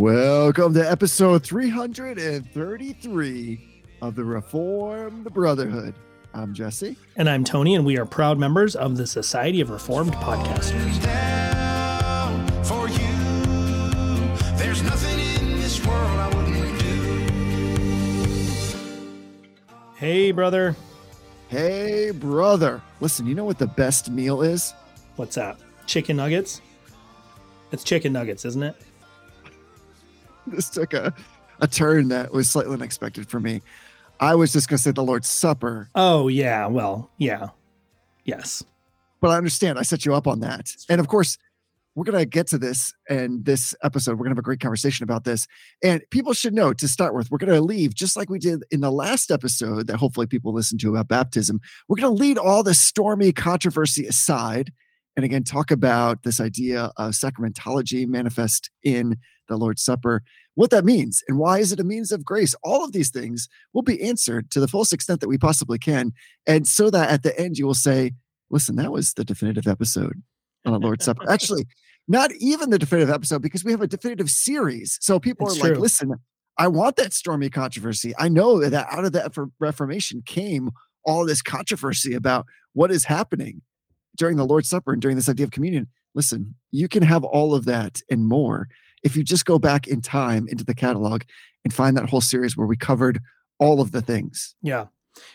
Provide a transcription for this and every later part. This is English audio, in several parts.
Welcome to episode 333 of the Reformed Brotherhood. I'm Jesse. And I'm Tony, and we are proud members of the Society of Reformed Podcasters. down for you. There's nothing in this world I wouldn't do. Hey, brother. Hey, brother. Listen, you know what the best meal is? What's that? Chicken nuggets? It's chicken nuggets, isn't it? This took a, a turn that was slightly unexpected for me. I was just going to say the Lord's Supper, Oh, yeah. Well, yeah. Yes. but I understand. I set you up on that. And of course, we're going to get to this and this episode. We're going to have a great conversation about this. And people should know to start with, we're going to leave just like we did in the last episode that hopefully people listen to about baptism. We're going to lead all the stormy controversy aside and again talk about this idea of sacramentology manifest in the Lord's Supper, what that means, and why is it a means of grace. All of these things will be answered to the fullest extent that we possibly can. And so that at the end you will say, listen, that was the definitive episode on the Lord's Supper. Actually, not even the definitive episode because we have a definitive series. So people It's are like, listen, I want that stormy controversy. I know that out of the Reformation came all this controversy about what is happening during the Lord's Supper and during this idea of communion. Listen, you can have all of that and more if you just go back in time into the catalog and find that whole series where we covered all of the things. Yeah.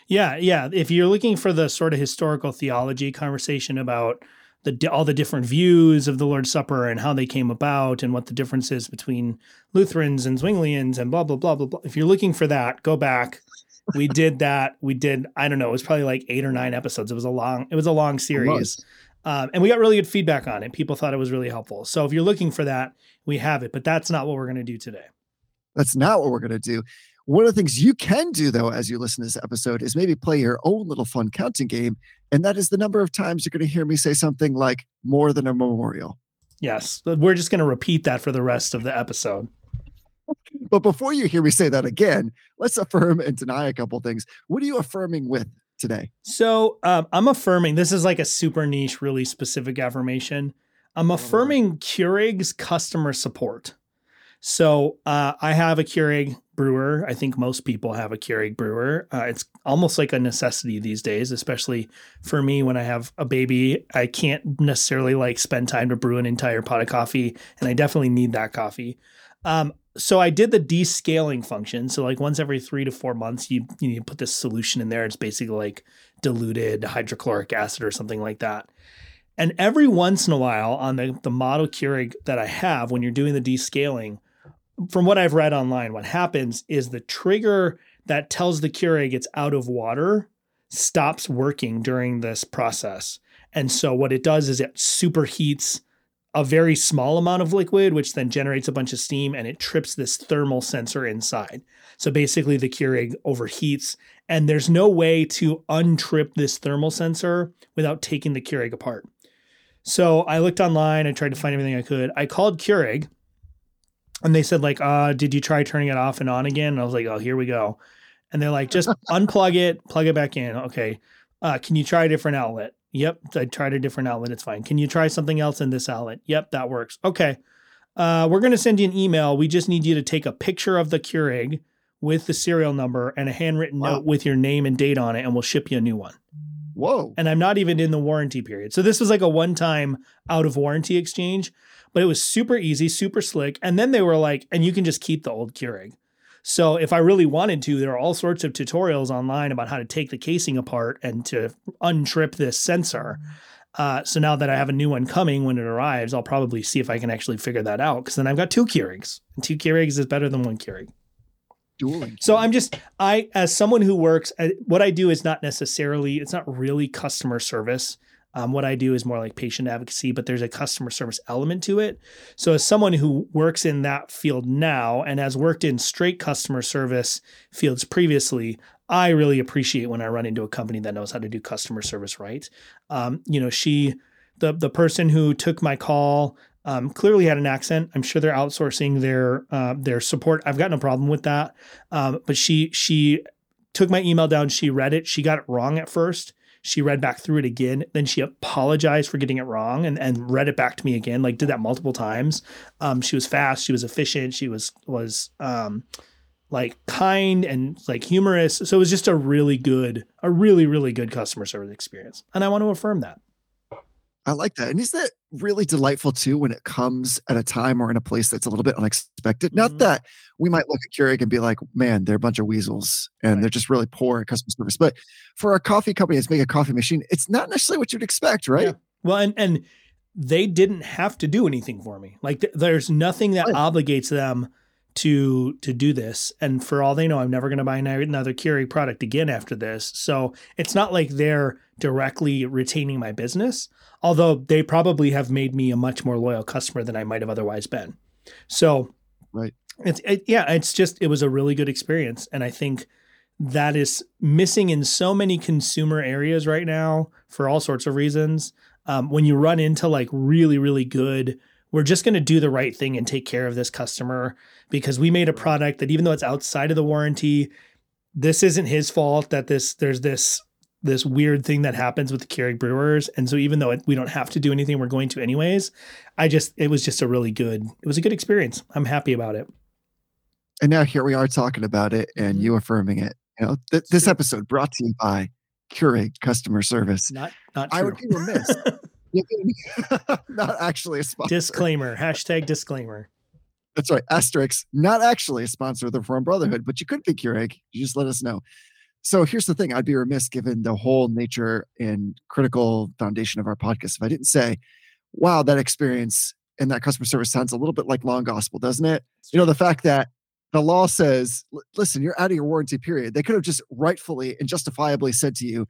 Yeah. Yeah. If you're looking for the sort of historical theology conversation about the all the different views of the Lord's Supper and how they came about and what the difference is between Lutherans and Zwinglians and blah, blah, blah, blah, blah. If you're looking for that, go back. We did that. We did, I don't know, it was probably like eight or nine episodes. It was a long, it was a long series. Um, and we got really good feedback on it. People thought it was really helpful. So if you're looking for that, we have it, but that's not what we're going to do today. That's not what we're going to do. One of the things you can do, though, as you listen to this episode, is maybe play your own little fun counting game. And that is the number of times you're going to hear me say something like more than a memorial. Yes. but We're just going to repeat that for the rest of the episode. But before you hear me say that again, let's affirm and deny a couple things. What are you affirming with today? So um, I'm affirming this is like a super niche, really specific affirmation. I'm affirming Keurig's customer support. So uh, I have a Keurig brewer. I think most people have a Keurig brewer. Uh, it's almost like a necessity these days, especially for me when I have a baby. I can't necessarily like spend time to brew an entire pot of coffee, and I definitely need that coffee. Um, so I did the descaling function. So like once every three to four months, you you put this solution in there. It's basically like diluted hydrochloric acid or something like that. And every once in a while on the, the model Keurig that I have, when you're doing the descaling, from what I've read online, what happens is the trigger that tells the Keurig it's out of water stops working during this process. And so what it does is it superheats a very small amount of liquid, which then generates a bunch of steam and it trips this thermal sensor inside. So basically, the Keurig overheats, and there's no way to untrip this thermal sensor without taking the Keurig apart. So I looked online, I tried to find everything I could. I called Keurig and they said, like, uh, did you try turning it off and on again? And I was like, oh, here we go. And they're like, just unplug it, plug it back in. Okay. Uh, can you try a different outlet? Yep. I tried a different outlet. It's fine. Can you try something else in this outlet? Yep, that works. Okay. Uh, we're going to send you an email. We just need you to take a picture of the Keurig with the serial number and a handwritten Wow. note with your name and date on it, and we'll ship you a new one. Whoa. And I'm not even in the warranty period. So this was like a one time out of warranty exchange, but it was super easy, super slick. And then they were like, and you can just keep the old Keurig. So if I really wanted to, there are all sorts of tutorials online about how to take the casing apart and to untrip this sensor. Uh, so now that I have a new one coming when it arrives, I'll probably see if I can actually figure that out because then I've got two Keurigs. And two Keurigs is better than one Keurig. Dueling. So I'm just I as someone who works uh, what I do is not necessarily it's not really customer service. Um, what I do is more like patient advocacy, but there's a customer service element to it. So as someone who works in that field now and has worked in straight customer service fields previously, I really appreciate when I run into a company that knows how to do customer service right. Um, you know, she the the person who took my call um, clearly had an accent. I'm sure they're outsourcing their uh, their support. I've got no problem with that. Um, but she she took my email down. She read it. She got it wrong at first. She read back through it again. Then she apologized for getting it wrong and, and read it back to me again, like did that multiple times. Um, she was fast. She was efficient. She was, was, um, like kind and like humorous. So it was just a really good, a really, really good customer service experience. And I want to affirm that. I like that. And is that really delightful too when it comes at a time or in a place that's a little bit unexpected? Mhm. Not that we might look at Keurig and be like, man, they're a bunch of weasels and Right. they're just really poor at customer service. But for a coffee company that's making a coffee machine, it's not necessarily what you'd expect, right? Yeah. Well, and and they didn't have to do anything for me. Like th- there's nothing that Right. obligates them to to do this. And for all they know, I'm never going to buy another Keurig product again after this. So it's not like they're directly retaining my business, although they probably have made me a much more loyal customer than I might have otherwise been. So Right. it's it, yeah, it's just it was a really good experience, and I think that is missing in so many consumer areas right now for all sorts of reasons. Um, when you run into like really, really good, we're just going to do the right thing and take care of this customer because we made a product that even though it's outside of the warranty, this isn't his fault that this there's this this weird thing that happens with the Keurig brewers, and so even though it, we don't have to do anything, we're going to anyways. I just it was just a really good it was a good experience. I'm happy about it. And now here we are talking about it and Mhm. you affirming it. You know, th- this episode brought to you by Keurig Customer Service. Not not I would be remiss. not actually a sponsor. disclaimer. Hashtag disclaimer. That's right. Asterisk, not actually a sponsor of the Reformed Brotherhood, but you could be Keurig. You just let us know. So here's the thing I'd be remiss given the whole nature and critical foundation of our podcast if I didn't say, wow, that experience and that customer service sounds a little bit like law and gospel, doesn't it? You know, the fact that the law says, listen, you're out of your warranty period. They could have just rightfully and justifiably said to you,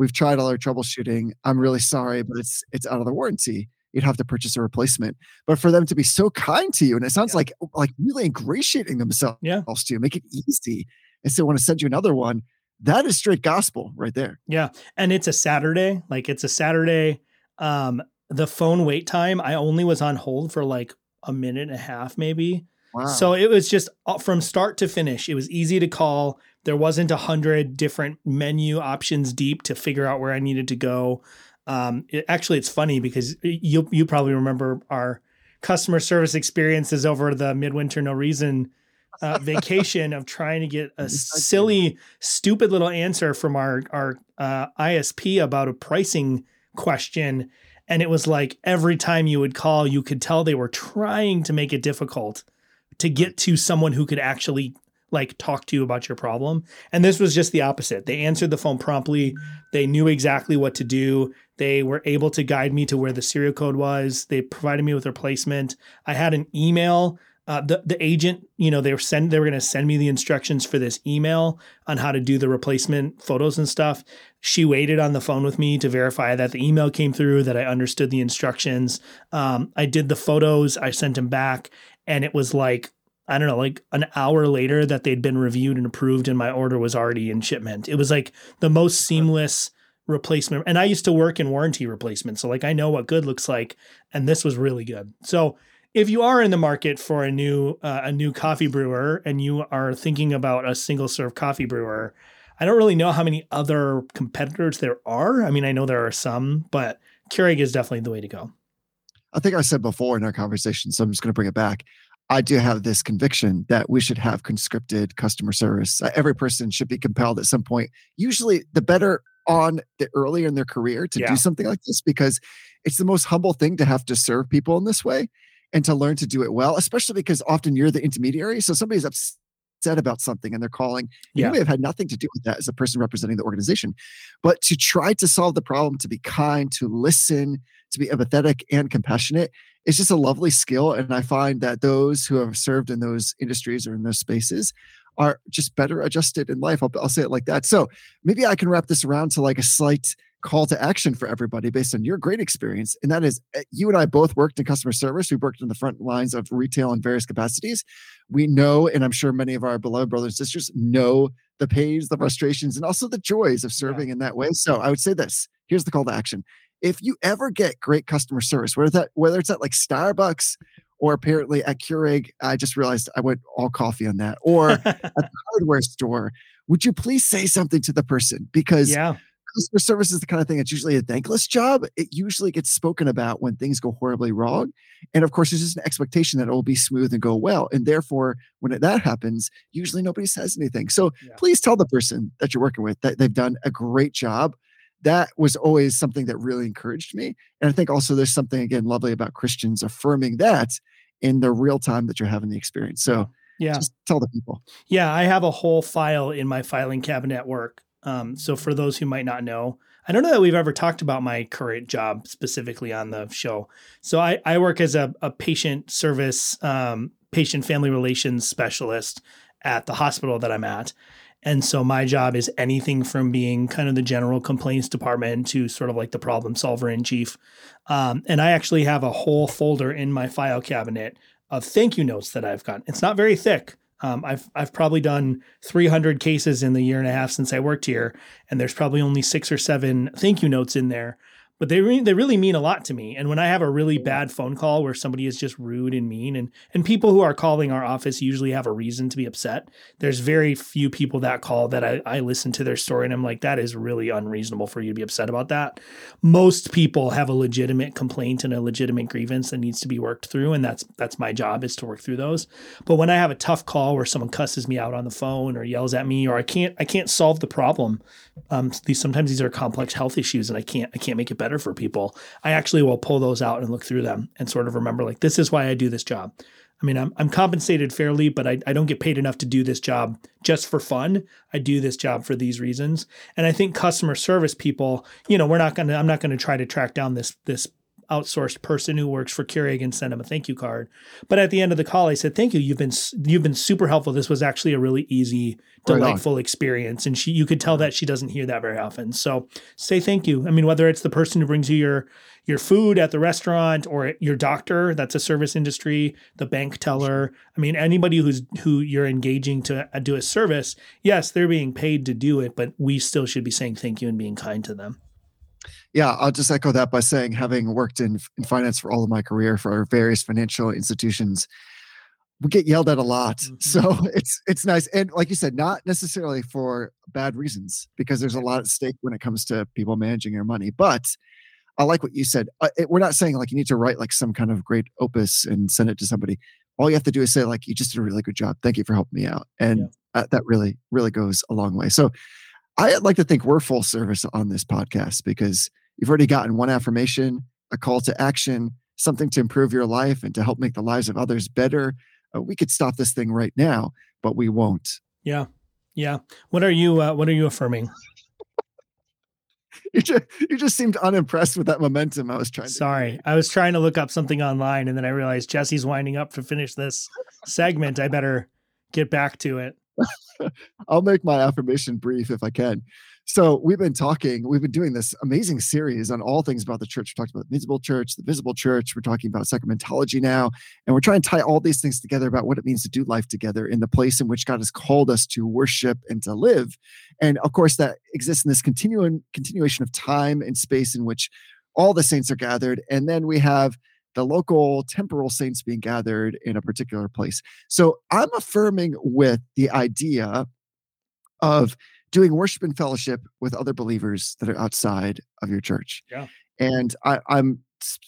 we've tried all our troubleshooting. I'm really sorry, but it's it's out of the warranty. You'd have to purchase a replacement. But for them to be so kind to you, and it sounds Yeah. like like really ingratiating themselves Yeah. to you, make it easy, and say, want to send you another one. That is straight gospel right there. Yeah. And it's a Saturday. Like it's a Saturday. Um, the phone wait time, I only was on hold for like a minute and a half, maybe. Wow. So it was just uh, from start to finish. It was easy to call. There wasn't a hundred different menu options deep to figure out where I needed to go. Um, it, actually, it's funny because you you probably remember our customer service experiences over the midwinter no reason uh, vacation of trying to get a Yes, I do. silly, stupid little answer from our our uh, ISP about a pricing question. And it was like every time you would call, you could tell they were trying to make it difficult to get to someone who could actually like talk to you about your problem. And this was just the opposite. They answered the phone promptly. They knew exactly what to do. They were able to guide me to where the serial code was. They provided me with replacement. I had an email. Uh, the the agent, you know, they were send they were going to send me the instructions for this email on how to do the replacement photos and stuff. She waited on the phone with me to verify that the email came through, that I understood the instructions. Um, I did the photos. I sent them back, and it was like I don't know, like an hour later that they'd been reviewed and approved, and my order was already in shipment. It was like the most seamless replacement. And I used to work in warranty replacement, so like I know what good looks like, and this was really good. So if you are in the market for a new uh, a new coffee brewer and you are thinking about a single serve coffee brewer, I don't really know how many other competitors there are. I mean, I know there are some, but Keurig is definitely the way to go. I think I said before in our conversation, so I'm just going to bring it back. I do have this conviction that we should have conscripted customer service. Uh, Every person should be compelled at some point, usually the better on the earlier in their career to Yeah. do something like this because it's the most humble thing to have to serve people in this way and to learn to do it well, especially because often you're the intermediary. So somebody's upset about something and they're calling. Yeah. You may have had nothing to do with that as a person representing the organization, but to try to solve the problem, to be kind, to listen, to be empathetic and compassionate it's just a lovely skill. And I find that those who have served in those industries or in those spaces are just better adjusted in life. I'll, I'll say it like that. So maybe I can wrap this around to like a slight call to action for everybody based on your great experience. And that is uh, you and I both worked in customer service. We worked in the front lines of retail in various capacities. We know, and I'm sure many of our beloved brothers and sisters know the pains, the frustrations, and also the joys of serving in that way. So I would say this here's the call to action if you ever get great customer service, whether that whether it's at like Starbucks or apparently at Keurig, I just realized I went all coffee on that, or at the hardware store, would you please say something to the person? Because yeah. customer service is the kind of thing that's usually a thankless job. It usually gets spoken about when things go horribly wrong. And of course, there's just an expectation that it will be smooth and go well. And therefore, when that happens, usually nobody says anything. So Yeah. please tell the person that you're working with that they've done a great job. That was always something that really encouraged me. And I think also there's something, again, lovely about Christians affirming that in the real time that you're having the experience. So Yeah. just tell the people. Yeah, I have a whole file in my filing cabinet at work. Um, so for those who might not know, I don't know that we've ever talked about my current job specifically on the show. So I, I work as a, a patient service, um, patient family relations specialist at the hospital that I'm at. And so my job is anything from being kind of the general complaints department to sort of like the problem solver in chief. Um, and I actually have a whole folder in my file cabinet of thank you notes that I've gotten. It's not very thick. Um, I've I've probably done 300 cases in the year and a half since I worked here, and there's probably only six or seven thank you notes in there. But they re- they really mean a lot to me. And when I have a really bad phone call where somebody is just rude and mean, and and people who are calling our office usually have a reason to be upset. There's very few people that call that I, I listen to their story and I'm like, that is really unreasonable for you to be upset about that most people have a legitimate complaint and a legitimate grievance that needs to be worked through and that's that's my job is to work through those but when i have a tough call where someone cusses me out on the phone or yells at me or i can't i can't solve the problem um, these sometimes these are complex health issues and i can't i can't make it better for people i actually will pull those out and look through them and sort of remember like this is why i do this job I mean, I'm, I'm compensated fairly, but I, I don't get paid enough to do this job just for fun. I do this job for these reasons. And I think customer service people, you know, we're not going to, I'm not going to try to track down this, this outsourced person who works for Keurig and send him a thank you card. But at the end of the call, I said, thank you. You've been, you've been super helpful. This was actually a really easy, Right delightful experience. And she, you could tell that she doesn't hear that very often. So say thank you. I mean, whether it's the person who brings you your, your food at the restaurant or your doctor that's a service industry the bank teller i mean anybody who's who you're engaging to uh, do a service yes they're being paid to do it but we still should be saying thank you and being kind to them Yeah, I'll just echo that by saying, having worked in, in finance for all of my career for various financial institutions, we get yelled at a lot. Mhm. So it's it's nice, and like you said, not necessarily for bad reasons, because there's a lot at stake when it comes to people managing your money. But I like what you said. Uh, it, we're not saying like you need to write like some kind of great opus and send it to somebody. All you have to do is say like, "You just did a really good job. Thank you for helping me out," and uh, that really really goes a long way. So I like to think we're full service on this podcast because you've already gotten one affirmation, a call to action, something to improve your life and to help make the lives of others better. Uh, we could stop this thing right now, but we won't. yeah yeah what are you uh, what are you affirming You just, you just seemed unimpressed with that momentum I was trying to. sorry i was trying to look up something online and then i realized jesse's winding up to finish this segment i better get back to it I'll make my affirmation brief if I can. So we've been talking, we've been doing this amazing series on all things about the church. We talked about the visible church, the visible church. We're talking about sacramentology now, and we're trying to tie all these things together about what it means to do life together in the place in which God has called us to worship and to live. And of course, that exists in this continuing continuation of time and space in which all the saints are gathered, and then we have the local temporal saints being gathered in a particular place. So I'm affirming with the idea of doing worship and fellowship with other believers that are outside of your church. Yeah. And I, I'm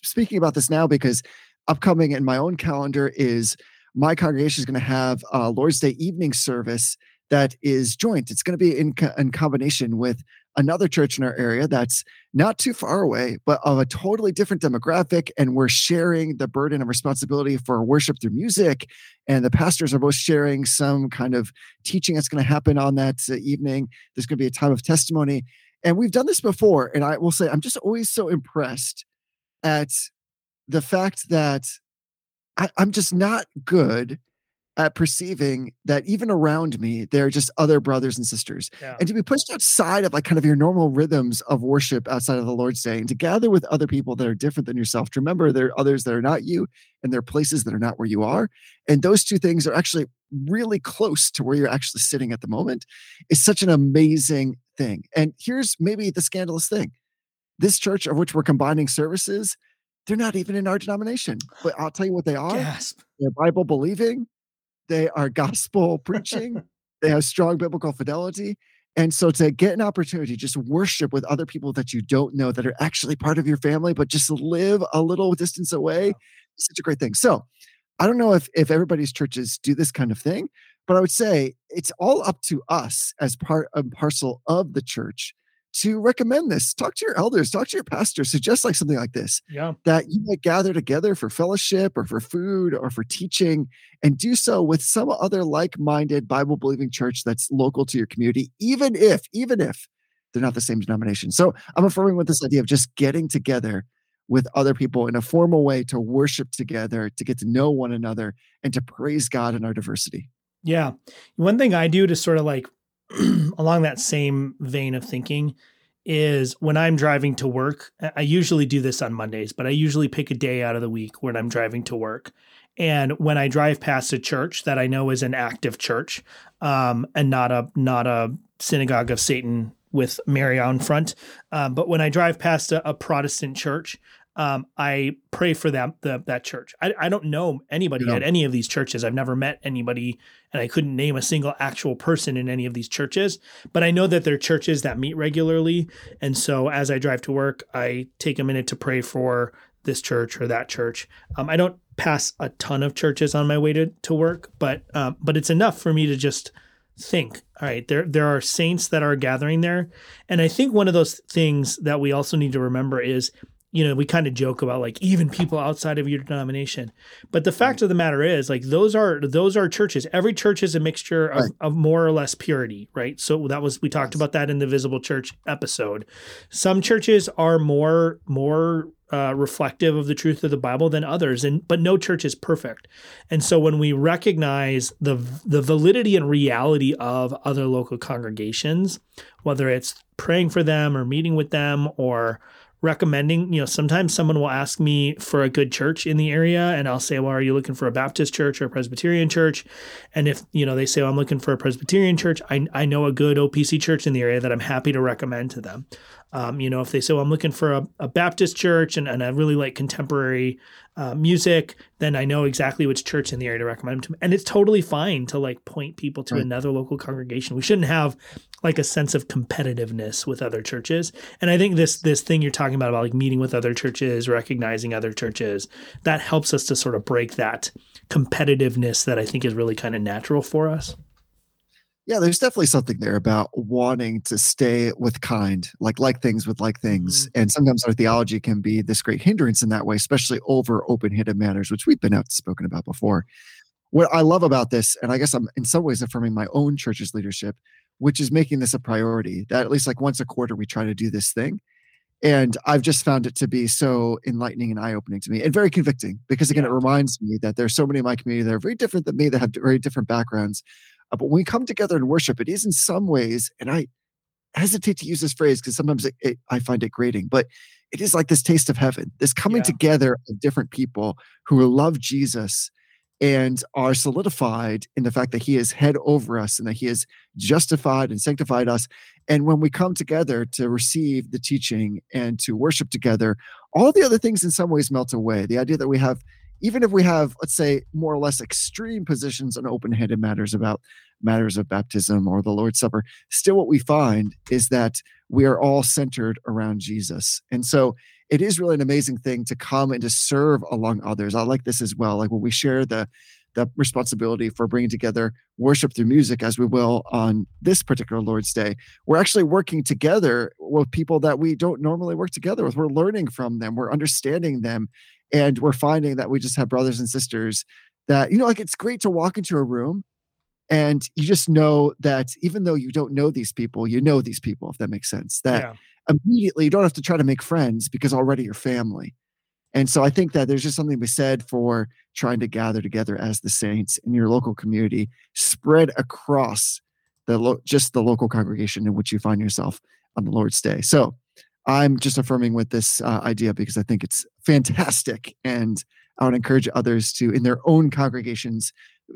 speaking about this now because upcoming in my own calendar is my congregation is going to have a Lord's Day evening service that is joint. It's going to be in, co- in combination with another church in our area that's not too far away, but of a totally different demographic. And we're sharing the burden of responsibility for worship through music. And the pastors are both sharing some kind of teaching that's going to happen on that uh, evening. There's going to be a time of testimony. And we've done this before. And I will say, I'm just always so impressed at the fact that I, I'm just not good at perceiving that even around me, there are just other brothers and sisters yeah and to be pushed outside of like kind of your normal rhythms of worship outside of the Lord's Day and to gather with other people that are different than yourself. To remember there are others that are not you and there are places that are not where you are. And those two things are actually really close to where you're actually sitting at the moment is such an amazing thing. And here's maybe the scandalous thing. This church of which we're combining services, they're not even in our denomination. But I'll tell you what they are. gasp They're Bible believing, they are gospel preaching, they have strong biblical fidelity, And so to get an opportunity, just worship with other people that you don't know that are actually part of your family, but just live a little distance away, is such a great thing. So I don't know if if everybody's churches do this kind of thing, but I would say it's all up to us as part and parcel of the church to recommend this. Talk to your elders, talk to your pastor, suggest like something like this Yeah. that you might gather together for fellowship or for food or for teaching and do so with some other like-minded Bible believing church that's local to your community, even if, even if they're not the same denomination. So I'm affirming with this idea of just getting together with other people in a formal way to worship together, to get to know one another, and to praise God in our diversity. Yeah. One thing I do to sort of like along that same vein of thinking is when I'm driving to work, I- usually do this on Mondays, but I usually pick a day out of the week when I'm driving to work. And when I drive past a church that I know is an active church, um, and not a not a synagogue of Satan with Mary on front, um, but when I drive past a, a Protestant church, um, I pray for them the, that church. I, I don't know anybody at any of these churches. I've never met anybody, and I couldn't name a single actual person in any of these churches. But I know that they're churches that meet regularly, and so as I drive to work, I take a minute to pray for this church or that church. Um, I don't pass a ton of churches on my way to to work, but um, but it's enough for me to just think. All right, there there are saints that are gathering there, and I think one of those things that we also need to remember is you know, we kind of joke about like even people outside of your denomination. But the fact of the matter is, like those are those are churches. Every church is a mixture of, Right. of more or less purity, right? So that was we talked Yes. about that in the visible church episode. Some churches are more more uh, reflective of the truth of the Bible than others, and but no church is perfect. And so when we recognize the the validity and reality of other local congregations, whether it's praying for them or meeting with them or recommending, you know, sometimes someone will ask me for a good church in the area and I'll say, well, are you looking for a Baptist church or a Presbyterian church? And if, you know, they say, well, I'm looking for a Presbyterian church, I, I know a good OPC church in the area that I'm happy to recommend to them. Um, you know, if they say, well, I'm looking for a, a Baptist church and, and I really like contemporary uh, music, then I know exactly which church in the area to recommend them to. And it's totally fine to like point people to Right. another local congregation. We shouldn't have like a sense of competitiveness with other churches. And I think this this thing you're talking about about like meeting with other churches, recognizing other churches, that helps us to sort of break that competitiveness that I think is really kind of natural for us. Yeah, there's definitely something there about wanting to stay with kind, like like things with like things. Mm-hmm. And sometimes our theology can be this great hindrance in that way, especially over open-handed matters, which we've been outspoken about before. What I love about this, and I guess I'm in some ways affirming my own church's leadership, which is making this a priority. That at least like once a quarter we try to do this thing. And I've just found it to be so enlightening and eye-opening to me and very convicting because again, Yeah. it reminds me that there's so many in my community that are very different than me that have very different backgrounds. Uh, but when we come together and worship, it is in some ways, and I hesitate to use this phrase because sometimes it, it, I find it grating, but it is like this taste of heaven, this coming Yeah. together of different people who love Jesus and are solidified in the fact that he is head over us and that he has justified and sanctified us. And when we come together to receive the teaching and to worship together, all the other things in some ways melt away. The idea that we have, even if we have, let's say, more or less extreme positions on open handed matters about matters of baptism or the Lord's Supper, still what we find is that we are all centered around Jesus. And so it is really an amazing thing to come and to serve along others. I like this as well. Like when we share the the responsibility for bringing together worship through music, as we will on this particular Lord's Day, we're actually working together with people that we don't normally work together with. We're learning from them, we're understanding them, and we're finding that we just have brothers and sisters that, you know, like it's great to walk into a room and you just know that even though you don't know these people, you know these people, if that makes sense. That yeah. immediately you don't have to try to make friends because already you're family. And so I think that there's just something to be said for trying to gather together as the saints in your local community, spread across the lo- just the local congregation in which you find yourself on the Lord's Day. So I'm just affirming with this uh, idea because I think it's fantastic, and I would encourage others to, in their own congregations,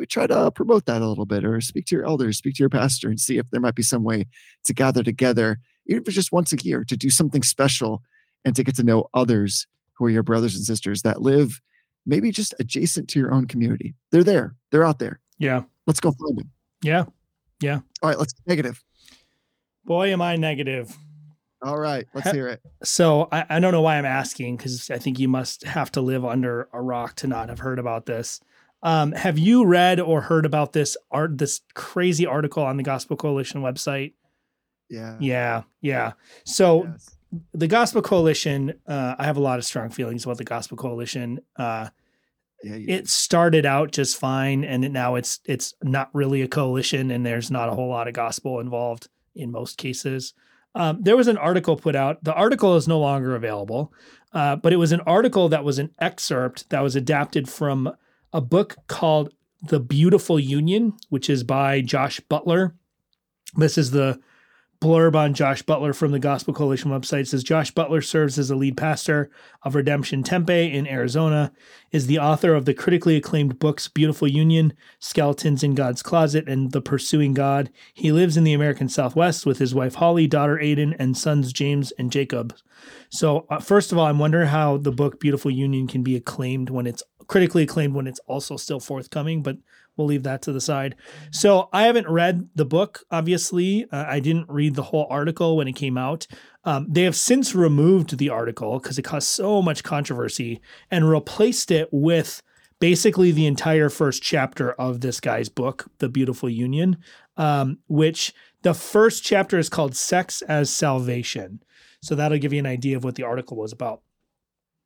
try to promote that a little bit, or speak to your elders, speak to your pastor, and see if there might be some way to gather together, even if it's just once a year, to do something special and to get to know others who are your brothers and sisters that live maybe just adjacent to your own community. They're there. They're out there. Yeah. Let's go find them. Yeah. Yeah. All right, let's get negative. Boy, am I negative. All right, let's hear it. So I, I don't know why I'm asking because I think you must have to live under a rock to not have heard about this. Um, have you read or heard about this art, this crazy article on the Gospel Coalition website? Yeah. Yeah, yeah. So Yes. The Gospel Coalition, uh, I have a lot of strong feelings about the Gospel Coalition. Uh, Yeah, you- it started out just fine, and it- now it's it's not really a coalition, and there's not a whole lot of gospel involved in most cases. Um, there was an article put out. The article is no longer available, uh, but it was an article that was an excerpt that was adapted from a book called "The Beautiful Union," which is by Josh Butler. This is the blurb on Josh Butler from the Gospel Coalition website. Says Josh Butler serves as the lead pastor of Redemption Tempe in Arizona, is the author of the critically acclaimed books Beautiful Union, Skeletons in God's Closet, and The Pursuing God. He lives in the American Southwest with his wife Holly, daughter Aiden, and sons James and Jacob. So, uh, first of all, I'm wondering how the book Beautiful Union can be acclaimed when it's critically acclaimed when it's also still forthcoming, but we'll leave that to the side. So, I haven't read the book, obviously. Uh, I didn't read the whole article when it came out. Um, they have since removed the article because it caused so much controversy and replaced it with basically the entire first chapter of this guy's book, The Beautiful Union, um, which the first chapter is called Sex as Salvation. So that'll give you an idea of what the article was about.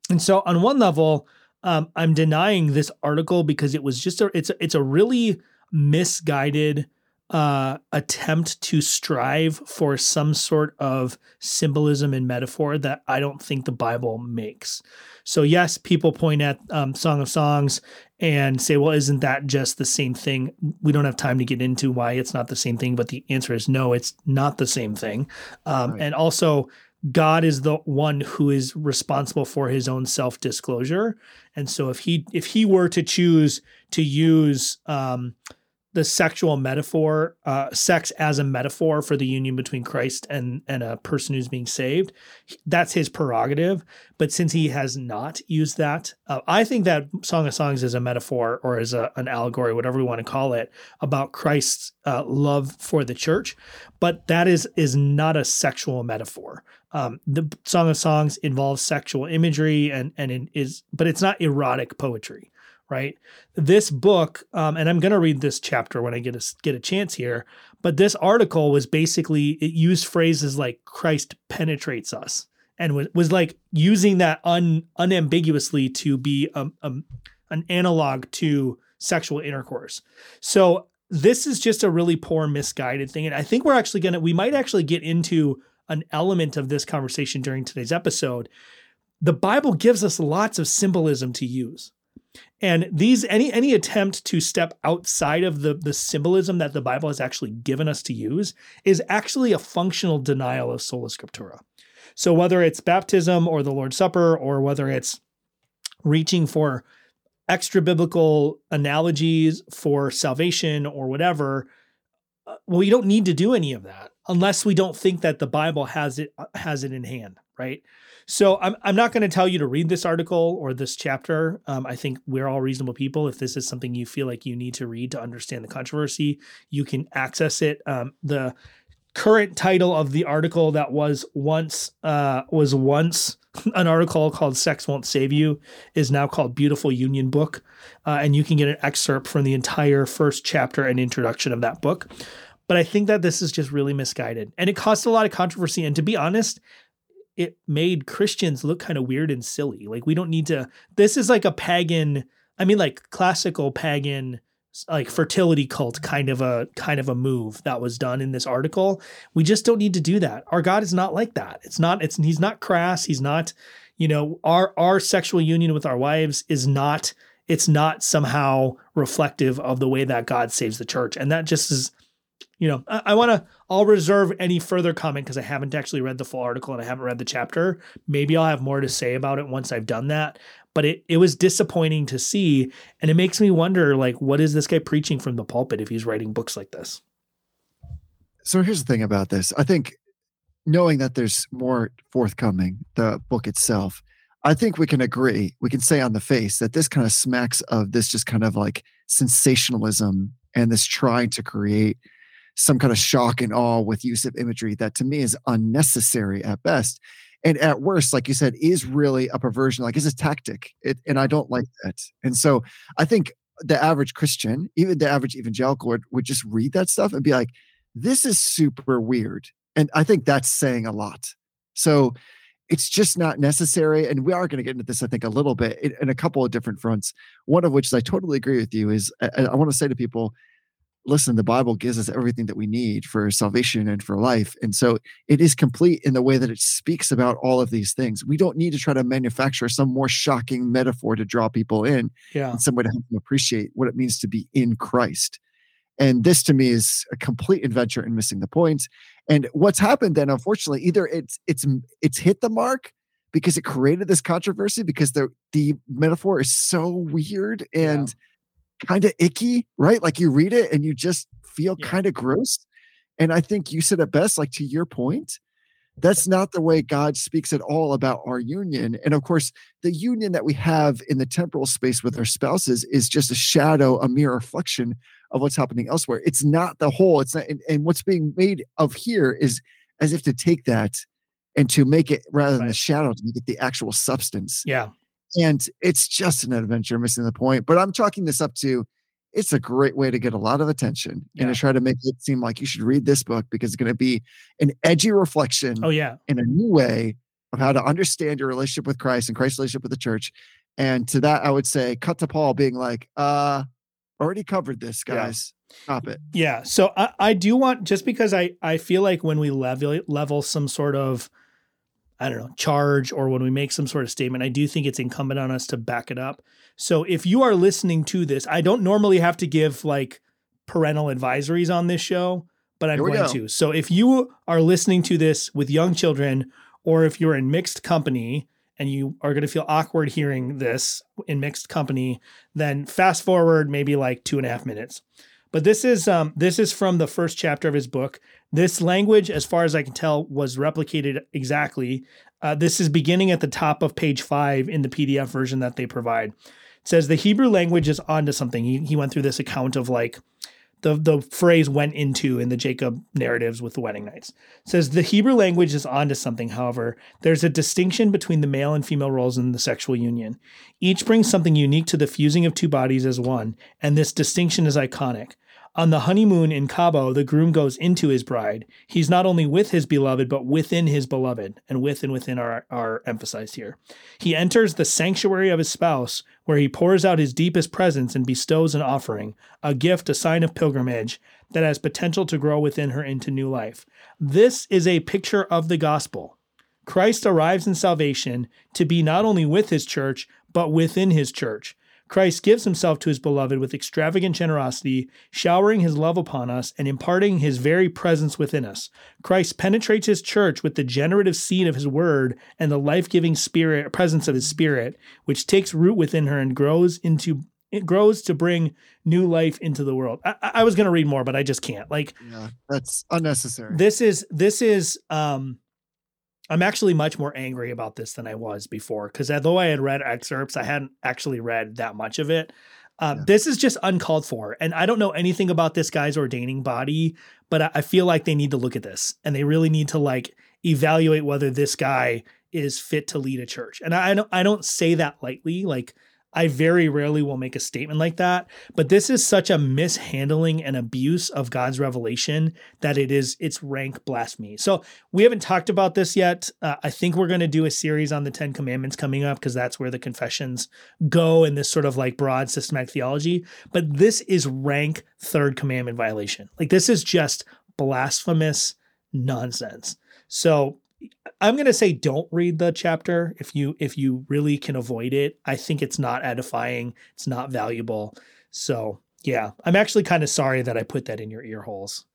And so on one level, um, I'm denying this article because it was just a it's a, it's a really misguided uh, attempt to strive for some sort of symbolism and metaphor that I don't think the Bible makes. So yes, people point at um, Song of Songs and say, "Well, isn't that just the same thing?" We don't have time to get into why it's not the same thing, but the answer is no, it's not the same thing. Um, Right. And also, God is the one who is responsible for his own self-disclosure. And so if he if he were to choose to use um the sexual metaphor, uh, sex as a metaphor for the union between Christ and and a person who's being saved, that's his prerogative. But since he has not used that, uh, I think that Song of Songs is a metaphor or is a, an allegory, whatever we want to call it, about Christ's uh, love for the church. But that is is not a sexual metaphor. Um, the Song of Songs involves sexual imagery and and it is, but it's not erotic poetry right? This book, um, and I'm going to read this chapter when I get a get a chance here. But this article was basically it used phrases like "Christ penetrates us" and was, was like using that un, unambiguously to be um, um, an analog to sexual intercourse. So this is just a really poor, misguided thing, and I think we're actually gonna we might actually get into an element of this conversation during today's episode. The Bible gives us lots of symbolism to use. And these any any attempt to step outside of the the symbolism that the Bible has actually given us to use is actually a functional denial of sola scriptura. So whether it's baptism or the Lord's Supper or whether it's reaching for extra biblical analogies for salvation or whatever, uh, well, you don't need to do any of that unless we don't think that the Bible has it has it in hand, right? So I'm I'm not going to tell you to read this article or this chapter. Um, I think we're all reasonable people. If this is something you feel like you need to read to understand the controversy, you can access it. Um, the current title of the article that was once uh, was once an article called "Sex Won't Save You" is now called "Beautiful Union Book," uh, and you can get an excerpt from the entire first chapter and introduction of that book. But I think that this is just really misguided, and it caused a lot of controversy. And to be honest, it made Christians look kind of weird and silly. Like we don't need to. This is like a pagan. I mean, like classical pagan, like fertility cult kind of a kind of a move that was done in this article. We just don't need to do that. Our God is not like that. It's not. It's he's not crass. He's not. You know, our our sexual union with our wives is not. It's not somehow reflective of the way that God saves the church, and that just is you know, I, I want to, I'll reserve any further comment because I haven't actually read the full article and I haven't read the chapter. Maybe I'll have more to say about it once I've done that. But it, it was disappointing to see. And it makes me wonder, like, what is this guy preaching from the pulpit if he's writing books like this? So here's the thing about this. I think knowing that there's more forthcoming, the book itself, I think we can agree, we can say on the face that this kind of smacks of this just kind of like sensationalism and this trying to create some kind of shock and awe with use of imagery that to me is unnecessary at best. And at worst, like you said, is really a perversion, like it's a tactic. It, and I don't like that. And so I think the average Christian, even the average evangelical, would, would just read that stuff and be like, this is super weird. And I think that's saying a lot. So it's just not necessary. And we are going to get into this, I think, a little bit in, in, a couple of different fronts. One of which is I totally agree with you is I, I want to say to people, listen, the Bible gives us everything that we need for salvation and for life. And so it is complete in the way that it speaks about all of these things. We don't need to try to manufacture some more shocking metaphor to draw people in, yeah. in some way to help them appreciate what it means to be in Christ. And this to me is a complete adventure in missing the point. And what's happened then, unfortunately, either it's it's it's hit the mark because it created this controversy because the the metaphor is so weird and yeah. Kind of icky, right? Like you read it and you just feel yeah. kind of gross. And I think you said it best, like to your point, that's not the way God speaks at all about our union. And of course, the union that we have in the temporal space with our spouses is just a shadow, a mere reflection of what's happening elsewhere. It's not the whole. It's not, and, and what's being made of here is as if to take that and to make it rather than right. the shadow to make it the actual substance. Yeah. And it's just an adventure, missing the point. But I'm chalking this up to it's a great way to get a lot of attention yeah. and to try to make it seem like you should read this book because it's going to be an edgy reflection. Oh, yeah. In a new way of how to understand your relationship with Christ and Christ's relationship with the church. And to that, I would say, cut to Paul being like, uh, already covered this, guys. Yeah. Stop it. Yeah. So I, I do want just because I I feel like when we level level some sort of I don't know charge or when we make some sort of statement, I do think it's incumbent on us to back it up. So if you are listening to this, I don't normally have to give like parental advisories on this show, but I'm going go. to. So if you are listening to this with young children or if you're in mixed company and you are going to feel awkward hearing this in mixed company, then fast forward maybe like two and a half minutes. But this is um, this is from the first chapter of his book. This language, as far as I can tell, was replicated exactly. Uh, this is beginning at the top of page five in the PDF version that they provide. It says the Hebrew language is onto something. He, he went through this account of like the, the phrase went into in the Jacob narratives with the wedding nights. It says the Hebrew language is onto something, however. There's a distinction between the male and female roles in the sexual union. Each brings something unique to the fusing of two bodies as one, and this distinction is iconic. On the honeymoon in Cabo, the groom goes into his bride. He's not only with his beloved, but within his beloved, and with and within are, are emphasized here. He enters the sanctuary of his spouse, where he pours out his deepest presence and bestows an offering, a gift, a sign of pilgrimage that has potential to grow within her into new life. This is a picture of the gospel. Christ arrives in salvation to be not only with his church, but within his church. Christ gives himself to his beloved with extravagant generosity, showering his love upon us and imparting his very presence within us. Christ penetrates his church with the generative seed of his word and the life-giving spirit presence of his spirit, which takes root within her and grows into it grows to bring new life into the world. I, I was going to read more, but I just can't. Like, yeah, that's unnecessary. This is this is um I'm actually much more angry about this than I was before because although I had read excerpts, I hadn't actually read that much of it. Uh, yeah. This is just uncalled for. And I don't know anything about this guy's ordaining body, but I, I feel like they need to look at this and they really need to like evaluate whether this guy is fit to lead a church. And I, I don't I don't say that lightly. Like I very rarely will make a statement like that, but this is such a mishandling and abuse of God's revelation that it is it's rank blasphemy. So we haven't talked about this yet. Uh, I think we're going to do a series on the Ten Commandments coming up because that's where the confessions go in this sort of like broad systematic theology. But this is rank third commandment violation. Like this is just blasphemous nonsense. So I'm going to say don't read the chapter if you if you really can avoid it. I think it's not edifying, it's not valuable. So, yeah, I'm actually kind of sorry that I put that in your ear holes.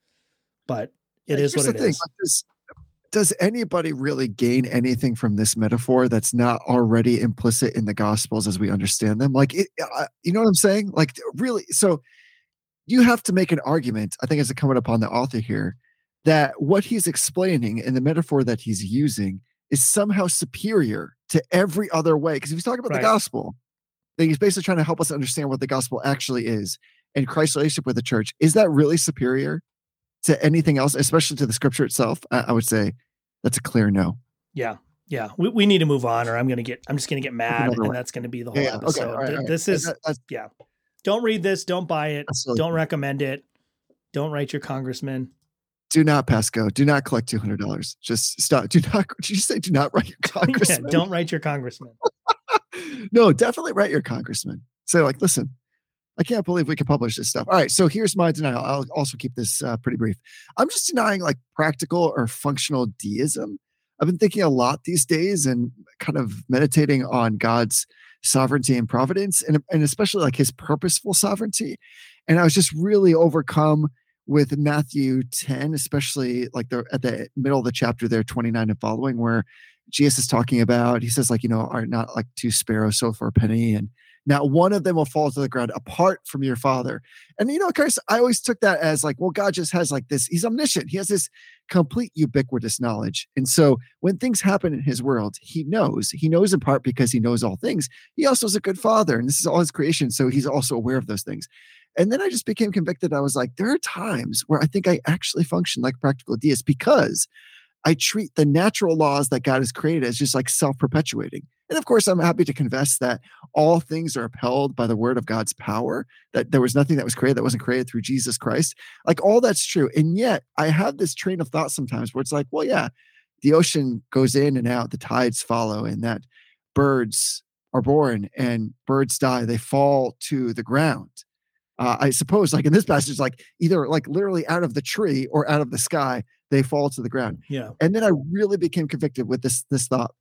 But it is what it thing. is. Does, does anybody really gain anything from this metaphor that's not already implicit in the gospels as we understand them? Like it, uh, you know what I'm saying? Like really so you have to make an argument, I think it's a coming upon the author here, that what he's explaining and the metaphor that he's using is somehow superior to every other way. Because if he's talking about right. the gospel, then he's basically trying to help us understand what the gospel actually is and Christ's relationship with the church. Is that really superior to anything else, especially to the scripture itself, I, I would say that's a clear no. Yeah. Yeah. We, we need to move on or I'm going to get, I'm just going to get mad and that's going to be the whole Yeah, okay, episode. all right, right. This is, that- yeah. Don't read this. Don't buy it. really Don't recommend it. Don't write your congressman. Do not Pasco. Do not collect two hundred dollars. Just stop. Do not. Did you say do not write your yeah, congressman? don't write your congressman. no, definitely write your congressman. Say like, listen, I can't believe we can publish this stuff. All right, so here's my denial. I'll also keep this uh, pretty brief. I'm just denying like practical or functional deism. I've been thinking a lot these days and kind of meditating on God's sovereignty and providence, and and especially like His purposeful sovereignty. And I was just really overcome with Matthew 10, especially like the at the middle of the chapter there, 29 and following, where Jesus is talking about, he says, like, you know, are not like two sparrows sold for a penny, and not one of them will fall to the ground apart from your father. And you know, Chris, I always took that as like, well, God just has like this, he's omniscient, he has this complete ubiquitous knowledge. And so when things happen in his world, he knows. He knows in part because he knows all things. He also is a good father, and this is all his creation. So he's also aware of those things. And then I just became convicted. I was like, there are times where I think I actually function like practical deist because I treat the natural laws that God has created as just like self perpetuating. And of course, I'm happy to confess that all things are upheld by the word of God's power, that there was nothing that was created that wasn't created through Jesus Christ. Like all that's true. And yet I have this train of thought sometimes where it's like, well, yeah, the ocean goes in and out, the tides follow, and that birds are born and birds die, they fall to the ground. Uh, I suppose, like in this passage, like either like literally out of the tree or out of the sky, they fall to the ground. Yeah. And then I really became convicted with this this thought.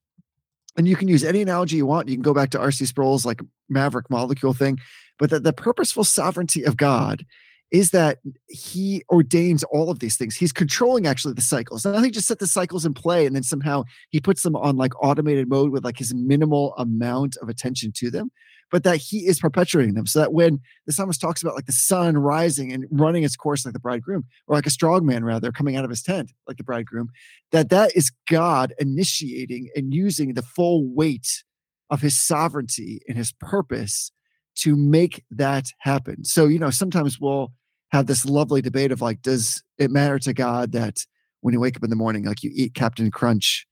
And you can use any analogy you want. You can go back to R.C. Sproul's like maverick molecule thing, but that the purposeful sovereignty of God is that he ordains all of these things. He's controlling actually the cycles. And Not he just set the cycles in play and then somehow he puts them on like automated mode with like his minimal amount of attention to them, but that he is perpetuating them. So that when the psalmist talks about like the sun rising and running its course like the bridegroom, or like a strong man rather coming out of his tent like the bridegroom, that that is God initiating and using the full weight of his sovereignty and his purpose to make that happen. So, you know, sometimes we'll have this lovely debate of like, does it matter to God that when you wake up in the morning, like you eat Captain Crunch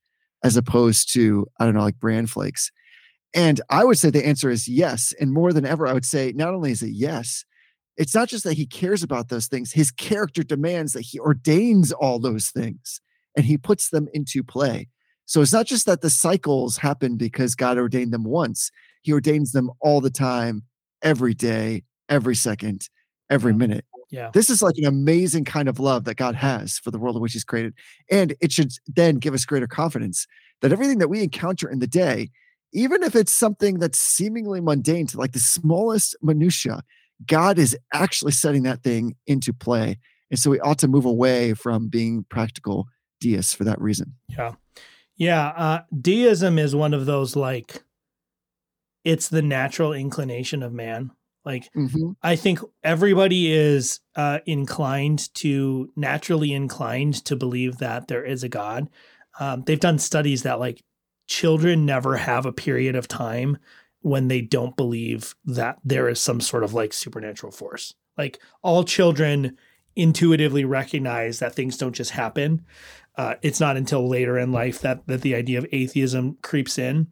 as opposed to, I don't know, like bran flakes? And I would say the answer is yes. And more than ever, I would say not only is it yes, it's not just that he cares about those things, his character demands that he ordains all those things and he puts them into play. So it's not just that the cycles happen because God ordained them once, he ordains them all the time, every day, every second, every minute. Yeah. This is like an amazing kind of love that God has for the world in which he's created. And it should then give us greater confidence that everything that we encounter in the day, even if it's something that's seemingly mundane to like the smallest minutia, God is actually setting that thing into play. And so we ought to move away from being practical deists for that reason. Yeah. Yeah. Uh, deism is one of those like, it's the natural inclination of man. Like, Mhm. I think everybody is uh, inclined to naturally inclined to believe that there is a God. Um, they've done studies that like children never have a period of time when they don't believe that there is some sort of like supernatural force. Like all children intuitively recognize that things don't just happen. Uh, it's not until later in life that that the idea of atheism creeps in.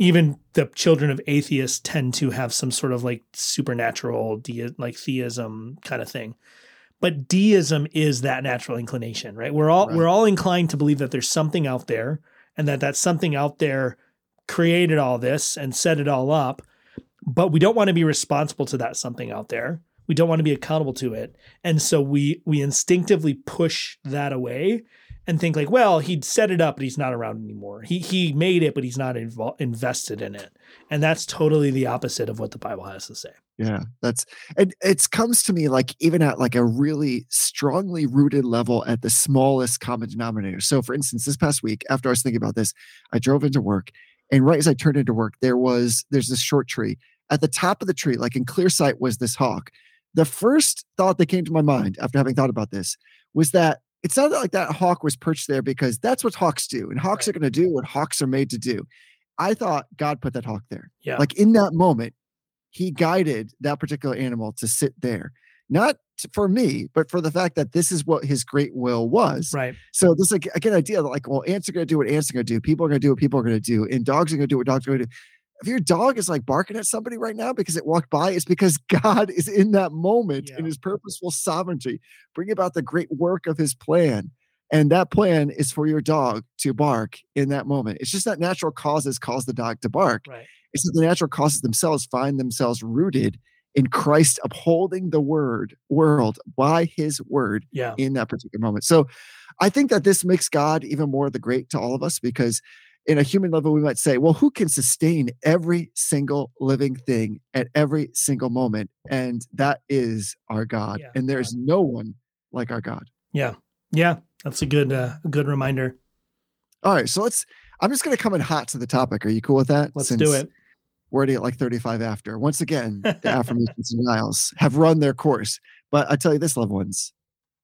Even the children of atheists tend to have some sort of like supernatural, de- like theism kind of thing. But deism is that natural inclination, right? We're all Right. we're all inclined to believe that there's something out there, and that that something out there created all this and set it all up. But we don't want to be responsible to that something out there. We don't want to be accountable to it, and so we we instinctively push that away and think like, well, he'd set it up, but he's not around anymore. He he made it, but he's not invol- invested in it, and that's totally the opposite of what the Bible has to say. Yeah, that's it. It comes to me like even at like a really strongly rooted level at the smallest common denominator. So, for instance, this past week, after I was thinking about this, I drove into work, and right as I turned into work, there was there's this short tree. At the top of the tree, like in clear sight, was this hawk. The first thought that came to my mind after having thought about this was that it sounded like that hawk was perched there because that's what hawks do, and hawks Right. are going to do what hawks are made to do. I thought God put that hawk there. Yeah. Like in that moment, he guided that particular animal to sit there, not for me, but for the fact that this is what his great will was. Right. So this like again idea that like, well, ants are gonna do what ants are gonna do, people are gonna do what people are gonna do, and dogs are gonna do what dogs are gonna do. If your dog is like barking at somebody right now because it walked by, it's because God is in that moment in his purposeful sovereignty, bring about the great work of his plan. And that plan is for your dog to bark in that moment. It's just that natural causes cause the dog to bark. Right. It's that the natural causes themselves find themselves rooted in Christ upholding the word world by his word Yeah. in that particular moment. So I think that this makes God even more the great to all of us because in a human level, we might say, well, who can sustain every single living thing at every single moment? And that is our God. Yeah, and there's no one like our God. Yeah. Yeah. That's a good uh, good reminder. All right. So let's, I'm just going to come in hot to the topic. Are you cool with that? Let's do it. Already at like 35 after. Once again, the affirmations and denials have run their course. But I tell you this, loved ones,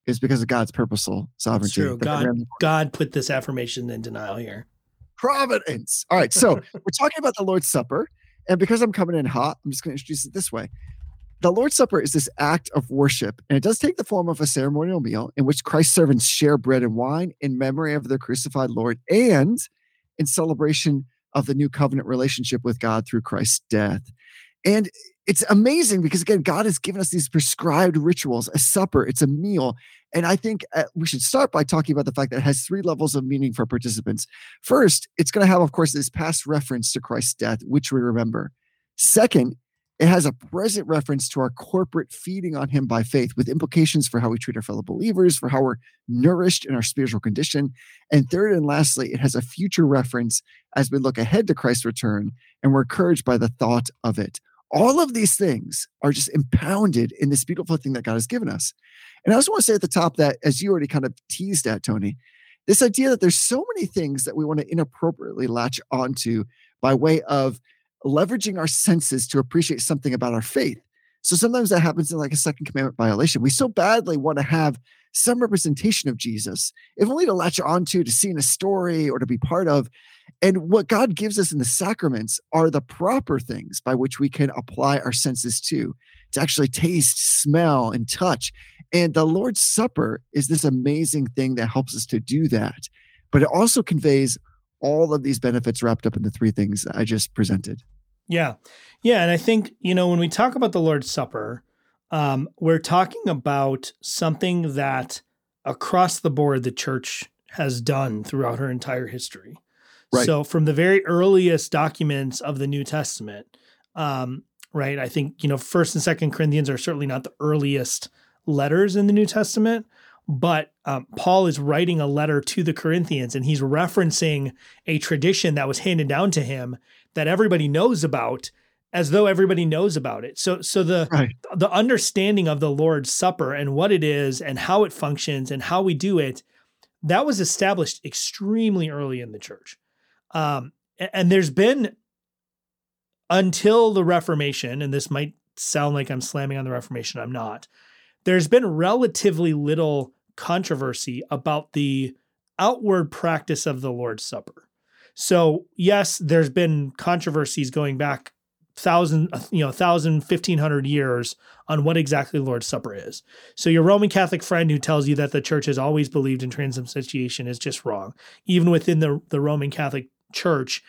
is because of God's purposeful sovereignty. true. God- God put this affirmation in denial here. providence. All right. So we're talking about the Lord's Supper. And because I'm coming in hot, I'm just going to introduce it this way. The Lord's Supper is this act of worship, and it does take the form of a ceremonial meal in which Christ's servants share bread and wine in memory of their crucified Lord and in celebration of the new covenant relationship with God through Christ's death. And it's amazing because, again, God has given us these prescribed rituals a supper, it's a meal. And I think uh, we should start by talking about the fact that it has three levels of meaning for participants. First, it's going to have, of course, this past reference to Christ's death, which we remember. Second, it has a present reference to our corporate feeding on him by faith, with implications for how we treat our fellow believers, for how we're nourished in our spiritual condition. And third and lastly, it has a future reference as we look ahead to Christ's return and we're encouraged by the thought of it. All of these things are just impounded in this beautiful thing that God has given us. And I also want to say at the top that, as you already kind of teased at, Tony, this idea that there's so many things that we want to inappropriately latch onto by way of leveraging our senses to appreciate something about our faith. So sometimes that happens in like a second commandment violation. We so badly want to have some representation of Jesus, if only to latch onto, to see in a story or to be part of. And what God gives us in the sacraments are the proper things by which we can apply our senses to, to actually taste, smell, and touch. And the Lord's Supper is this amazing thing that helps us to do that. But it also conveys all of these benefits wrapped up in the three things I just presented. Yeah. Yeah. And I think, you know, when we talk about the Lord's Supper, um, we're talking about something that across the board the church has done throughout her entire history. Right. So from the very earliest documents of the New Testament, um, right? I think, you know, first and second Corinthians are certainly not the earliest letters in the New Testament, but um, Paul is writing a letter to the Corinthians and he's referencing a tradition that was handed down to him that everybody knows about as though everybody knows about it. So so the Right. the understanding of the Lord's Supper and what it is and how it functions and how we do it that was established extremely early in the church. Um, and there's been until the Reformation, and this might sound like I'm slamming on the Reformation, I'm not. There's been relatively little controversy about the outward practice of the Lord's Supper. So, yes, there's been controversies going back thousand, you know, thousand, fifteen hundred years on what exactly the Lord's Supper is. So, your Roman Catholic friend who tells you that the church has always believed in transubstantiation is just wrong. Even within the, the Roman Catholic Church,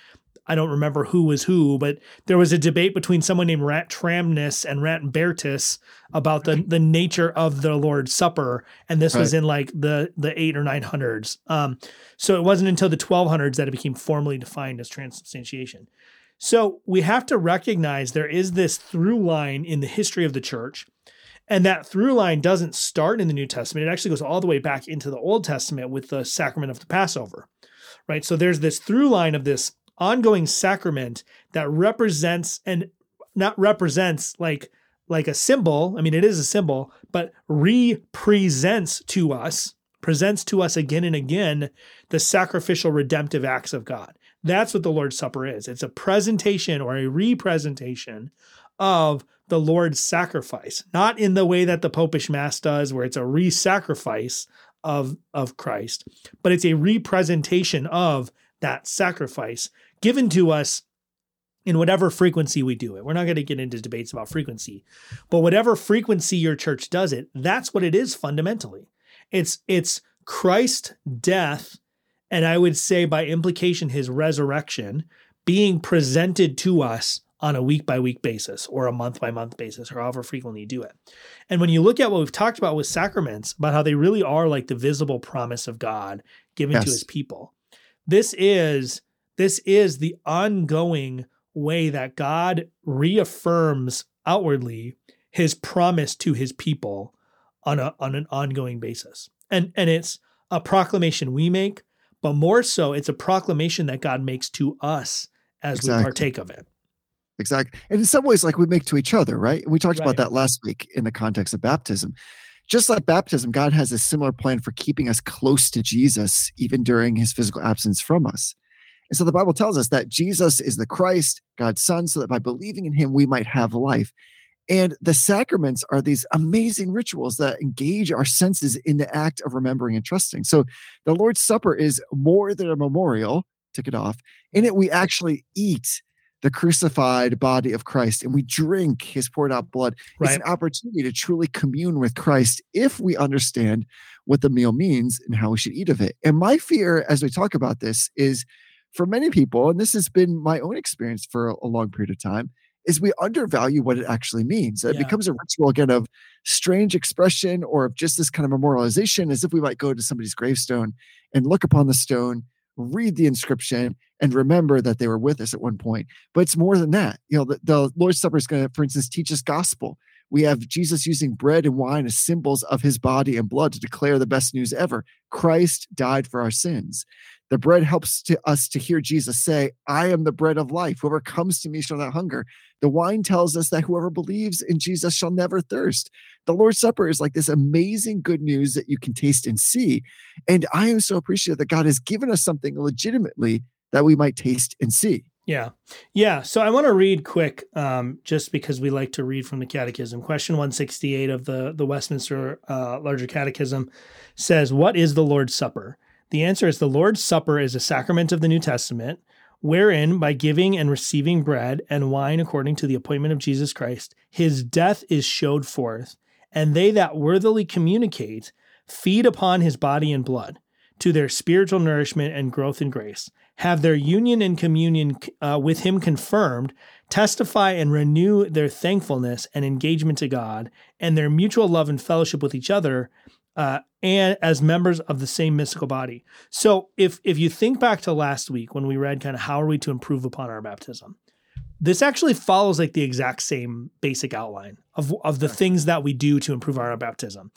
I don't remember who was who, but there was a debate between someone named Ratramnus and Radbertus about the, the nature of the Lord's Supper. And this was in like the, the eight or nine hundreds. Um, so it wasn't until the 1200s that it became formally defined as transubstantiation. So we have to recognize there is this through line in the history of the church. And that through line doesn't start in the New Testament. It actually goes all the way back into the Old Testament with the sacrament of the Passover. Right. So there's this through line of this ongoing sacrament that represents and not represents like like a symbol. I mean, it is a symbol, but represents to us, presents to us again and again the sacrificial redemptive acts of God. That's what the Lord's Supper is. It's a presentation or a representation of the Lord's sacrifice, not in the way that the Popish Mass does, where it's a re sacrifice of, of Christ, but it's a representation of that sacrifice given to us in whatever frequency we do it. We're not going to get into debates about frequency, but whatever frequency your church does it, that's what it is fundamentally. It's it's Christ's death and I would say by implication his resurrection being presented to us on a week by week basis or a month by month basis or however frequently you do it. And when you look at what we've talked about with sacraments, about how they really are like the visible promise of God given Yes. to his people. This is this is the ongoing way that God reaffirms outwardly his promise to his people on a on an ongoing basis. And and it's a proclamation we make, but more so it's a proclamation that God makes to us as we partake of it. Exactly. And in some ways, like we make to each other, right? We talked Right. about that last week in the context of baptism. Just like baptism, God has a similar plan for keeping us close to Jesus, even during his physical absence from us. And so the Bible tells us that Jesus is the Christ, God's Son, so that by believing in him, we might have life. And the sacraments are these amazing rituals that engage our senses in the act of remembering and trusting. So the Lord's Supper is more than a memorial, tick it off. In it, we actually eat the crucified body of Christ and we drink his poured out blood. It's an opportunity to truly commune with Christ if we understand what the meal means and how we should eat of it. And my fear as we talk about this is for many people, and this has been my own experience for a, a long period of time, is we undervalue what it actually means. It Yeah. becomes a ritual again of strange expression or of just this kind of memorialization, as if we might go to somebody's gravestone and look upon the stone, read the inscription, and remember that they were with us at one point. But it's more than that. You know, the, the Lord's Supper is going to, for instance, teach us gospel. We have Jesus using bread and wine as symbols of his body and blood to declare the best news ever. Christ died for our sins. The bread helps to us to hear Jesus say, I am the bread of life. Whoever comes to me shall not hunger. The wine tells us that whoever believes in Jesus shall never thirst. The Lord's Supper is like this amazing good news that you can taste and see. And I am so appreciative that God has given us something legitimately that we might taste and see. Yeah. Yeah. So I want to read quick, um, just because we like to read from the Catechism. Question 168 of the, the Westminster uh, Larger Catechism says, What is the Lord's Supper? The answer is the Lord's Supper is a sacrament of the New Testament, wherein, by giving and receiving bread and wine according to the appointment of Jesus Christ, his death is showed forth, and they that worthily communicate feed upon his body and blood to their spiritual nourishment and growth in grace, have their union and communion uh, with him confirmed, testify and renew their thankfulness and engagement to God, and their mutual love and fellowship with each other, uh, and as members of the same mystical body. So, if if you think back to last week when we read kind of how are we to improve upon our baptism, this actually follows like the exact same basic outline of of the things that we do to improve our baptism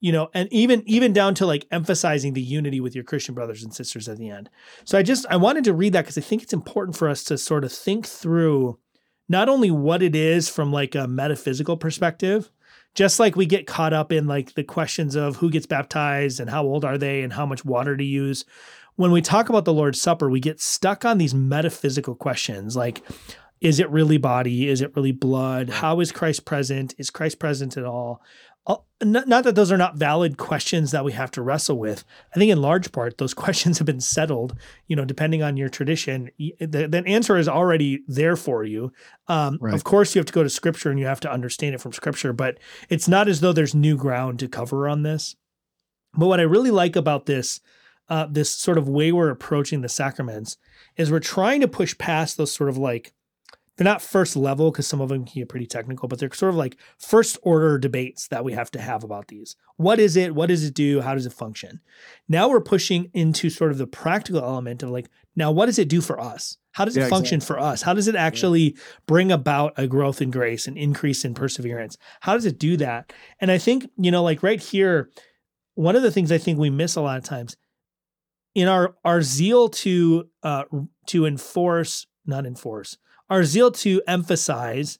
you know and even even down to like emphasizing the unity with your christian brothers and sisters at the end. So i just i wanted to read that because i think it's important for us to sort of think through not only what it is from like a metaphysical perspective just like we get caught up in like the questions of who gets baptized and how old are they and how much water to use. When we talk about the lord's supper we get stuck on these metaphysical questions like is it really body? Is it really blood? How is christ present? Is christ present at all not, not that those are not valid questions that we have to wrestle with. I think in large part those questions have been settled you know depending on your tradition. The, the answer is already there for you. Um, Right. of course you have to go to scripture and you have to understand it from scripture but it's not as though there's new ground to cover on this. But what i really like about this uh, this sort of way we're approaching the sacraments is we're trying to push past those sort of like they're not first level because some of them can get pretty technical, but they're sort of like first order debates that we have to have about these. What is it? What does it do? How does it function? Now we're pushing into sort of the practical element of like, now what does it do for us? How does it Yeah, function for us? How does it actually bring about a growth in grace, an increase in perseverance? How does it do that? And I think, you know, like right here, one of the things I think we miss a lot of times in our our zeal to uh to enforce, not enforce, our zeal to emphasize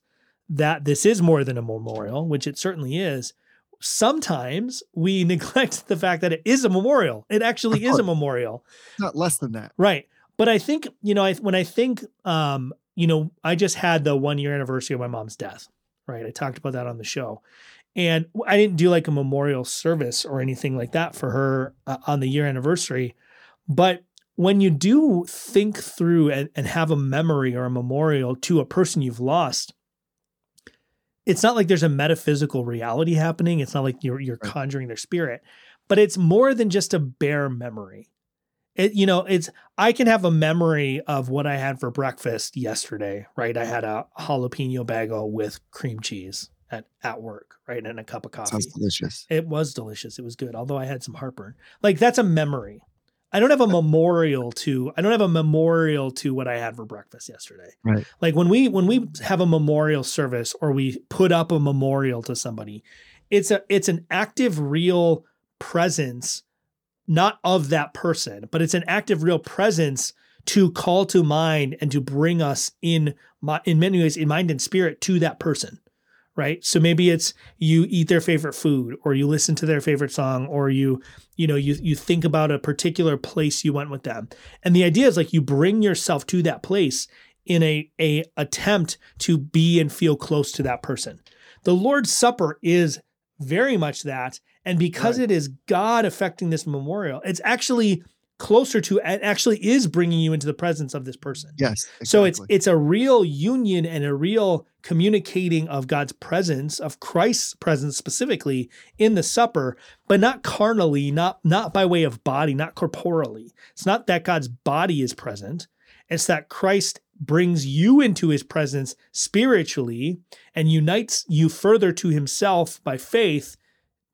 that this is more than a memorial, which it certainly is, sometimes we neglect the fact that it is a memorial. It actually is a memorial. Not less than that. Right. But I think, you know, I, when I think, um, you know, I just had the one year anniversary of my mom's death, right? I talked about that on the show. And I didn't do like a memorial service or anything like that for her uh, on the year anniversary. But when you do think through and, and have a memory or a memorial to a person you've lost, it's not like there's a metaphysical reality happening. It's not like you're you're Right. conjuring their spirit, but it's more than just a bare memory. It, you know, it's I can have a memory of what I had for breakfast yesterday, right? I had a jalapeno bagel with cream cheese at, at work, right? And a cup of coffee. Sounds delicious. It was delicious. It was good, although I had some heartburn. Like that's a memory. I don't have a memorial to I don't have a memorial to what I had for breakfast yesterday. Right. Like when we when we have a memorial service or we put up a memorial to somebody, it's a it's an active real presence not of that person, but it's an active real presence to call to mind and to bring us in in many ways in mind and spirit to that person right? So maybe it's you eat their favorite food or you listen to their favorite song or you you know you you think about a particular place you went with them. And the idea is like you bring yourself to that place in a a attempt to be and feel close to that person. The lord's supper is very much that. And because Right. it is god affecting this memorial it's actually closer to it actually is bringing you into the presence of this person Yes. so it's it's a real union and a real communicating of God's presence, of Christ's presence specifically in the supper, but not carnally, not not by way of body, not corporally. It's not that God's body is present. It's that Christ brings you into his presence spiritually and unites you further to himself by faith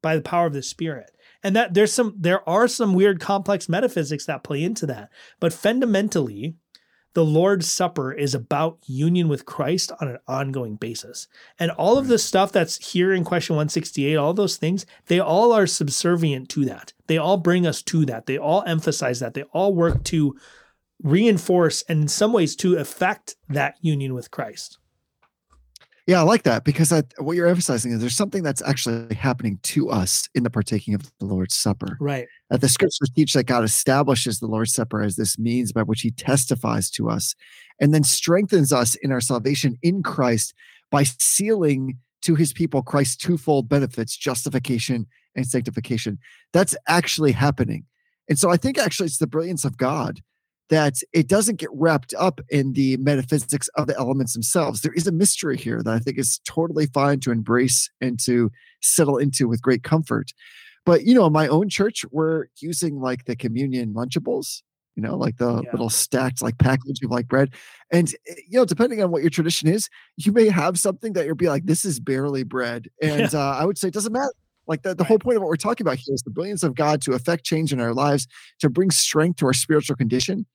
by the power of the spirit. And that there's some there are some weird complex metaphysics that play into that. But fundamentally, the Lord's Supper is about union with Christ on an ongoing basis. And all of the hmm. stuff that's here in question 168, all those things, they all are subservient to that. They all bring us to that. They all emphasize that. They all work to reinforce and in some ways to affect that union with Christ. Yeah, I like that because I, what you're emphasizing is there's something that's actually happening to us in the partaking of the Lord's Supper. Right. That the scriptures teach that God establishes the Lord's Supper as this means by which he testifies to us and then strengthens us in our salvation in Christ by sealing to his people Christ's twofold benefits, justification and sanctification. That's actually happening. And so I think actually it's the brilliance of God that it doesn't get wrapped up in the metaphysics of the elements themselves. There is a mystery here that I think is totally fine to embrace and to settle into with great comfort. But you know, in my own church, we're using like the communion lunchables, you know, like the Yeah. little stacked like package of like bread. And eh, you know, depending on what your tradition is, you may have something that you'll be like, this is barely bread. And uh, I would say it doesn't matter. Like the, the whole point of what we're talking about here is the brilliance of God to affect change in our lives, to bring strength to our spiritual condition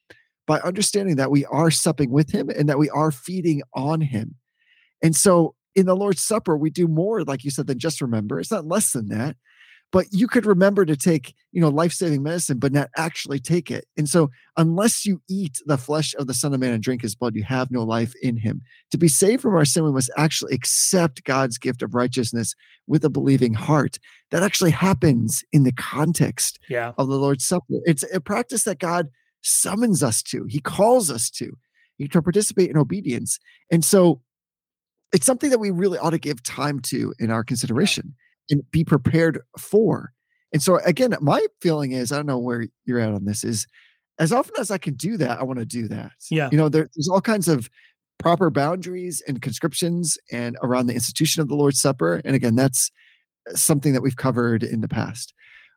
by understanding that we are supping with him and that we are feeding on him. And so in the Lord's Supper, we do more, like you said, than just remember. It's not less than that. But you could remember to take, you know, life-saving medicine, but not actually take it. And so unless you eat the flesh of the Son of Man and drink his blood, you have no life in him. To be saved from our sin, we must actually accept God's gift of righteousness with a believing heart. That actually happens in the context Yeah. of the Lord's Supper. It's a practice that God summons us to, He calls us to, to participate in obedience. And so it's something that we really ought to give time to in our consideration and be prepared for. And so, again, my feeling is I don't know where you're at on this is as often as I can do that, I want to do that. Yeah. You know, there, there's all kinds of proper boundaries and conscriptions and around the institution of the Lord's Supper. And again, that's uh, something that we've covered in the past.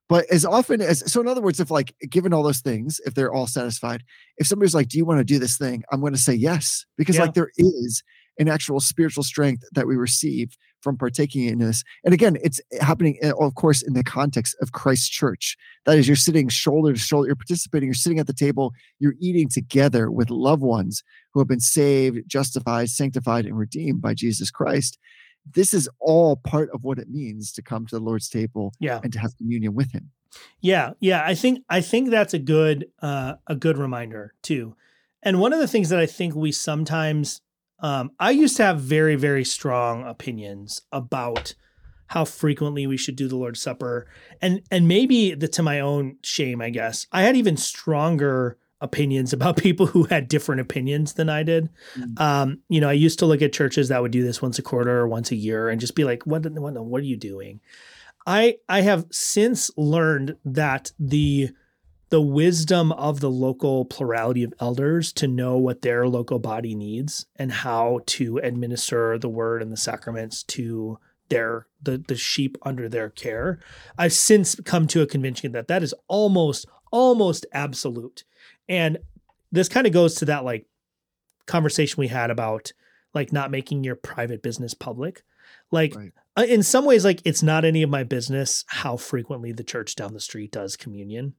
But as often as, so in other words, if like given all those things, if they're all satisfied, if somebody's like, Do you want to do this thing? I'm going to say yes, because Yeah. like there is an actual spiritual strength that we receive from partaking in this. And again, it's happening, uh, of course, in the context of Christ's church. That is, you're sitting shoulder to shoulder, you're participating, you're sitting at the table, you're eating together with loved ones who have been saved, justified, sanctified, and redeemed by Jesus Christ. This is all part of what it means to come to the Lord's table Yeah. and to have communion with Him. Yeah, yeah, I think I think that's a good uh, a good reminder too. And one of the things that I think we sometimes um, I used to have very very strong opinions about how frequently we should do the Lord's Supper, and and maybe the, to my own shame, I guess I had even stronger opinions about people who had different opinions than I did. Mm. Um, you know, I used to look at churches that would do this once a quarter or once a year, and just be like, "What? What? What are you doing?" I I have since learned that the the wisdom of the local plurality of elders to know what their local body needs and how to administer the word and the sacraments to their the the sheep under their care. I've since come to a conviction that that is almost almost absolute. And this kind of goes to that like conversation we had about like not making your private business public. Like Right. uh, in some ways like it's not any of my business how frequently the church down the street does communion.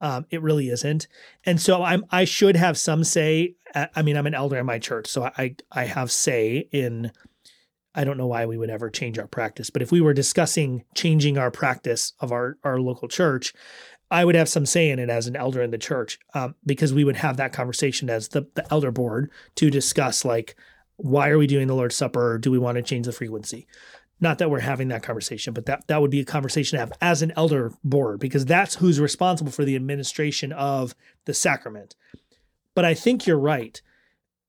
Um, it really isn't. And so I'm I should have some say. I I mean, I'm an elder in my church, so I I have say in I don't know why we would ever change our practice, but if we were discussing changing our practice of our our local church, I would have some say in it as an elder in the church, um, because we would have that conversation as the the elder board to discuss like why are we doing the Lord's Supper? Do we want to change the frequency? Not that we're having that conversation, but that that would be a conversation to have as an elder board because that's who's responsible for the administration of the sacrament. But I think you're right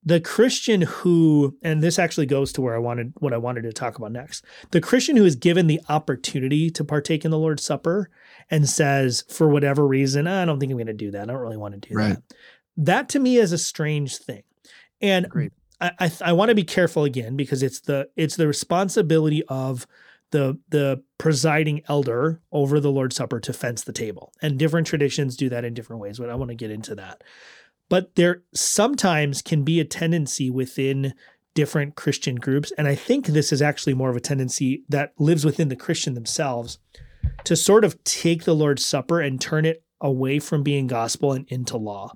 the Christian who, and this actually goes to where I wanted what I wanted to talk about next. The Christian who is given the opportunity to partake in the Lord's Supper and says, for whatever reason, I don't think I'm going to do that. I don't really want to do Right. that. That to me is a strange thing. And Agreed. I, I, I want to be careful again because it's the it's the responsibility of the the presiding elder over the Lord's Supper to fence the table. And different traditions do that in different ways, but I want to get into that but there sometimes can be a tendency within different Christian groups, and I think this is actually more of a tendency that lives within the Christian themselves to sort of take the Lord's Supper and turn it away from being gospel and into law.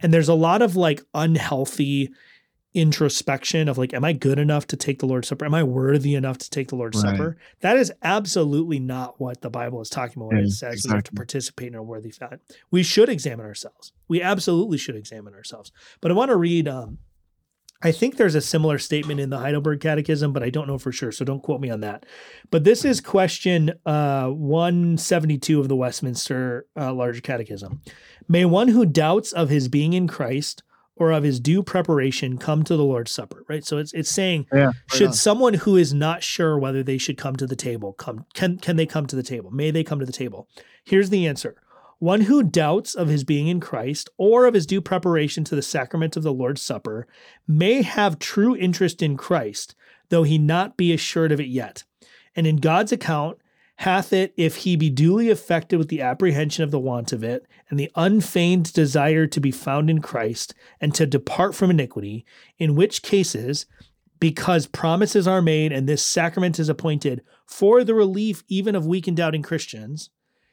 And there's a lot of like unhealthy introspection of like, am I good enough to take the Lord's Supper? Am I worthy enough to take the Lord's Right. Supper? That is absolutely not what the Bible is talking about it says we have to participate in a worthy fat. We should examine ourselves. We absolutely should examine ourselves. But I want to read. Um, I think there's a similar statement in the Heidelberg Catechism, but I don't know for sure, so don't quote me on that. But this is question uh, 172 of the Westminster uh, Large Catechism. May one who doubts of his being in Christ or of his due preparation come to the Lord's Supper, right? So it's it's saying Yeah. right should on. someone who is not sure whether they should come to the table come can can they come to the table may they come to the table here's the answer one who doubts of his being in Christ or of his due preparation to the sacrament of the Lord's Supper may have true interest in Christ though he not be assured of it yet and in God's account hath it if he be duly affected with the apprehension of the want of it and the unfeigned desire to be found in Christ and to depart from iniquity in which cases because promises are made and this sacrament is appointed for the relief even of weak and doubting Christians,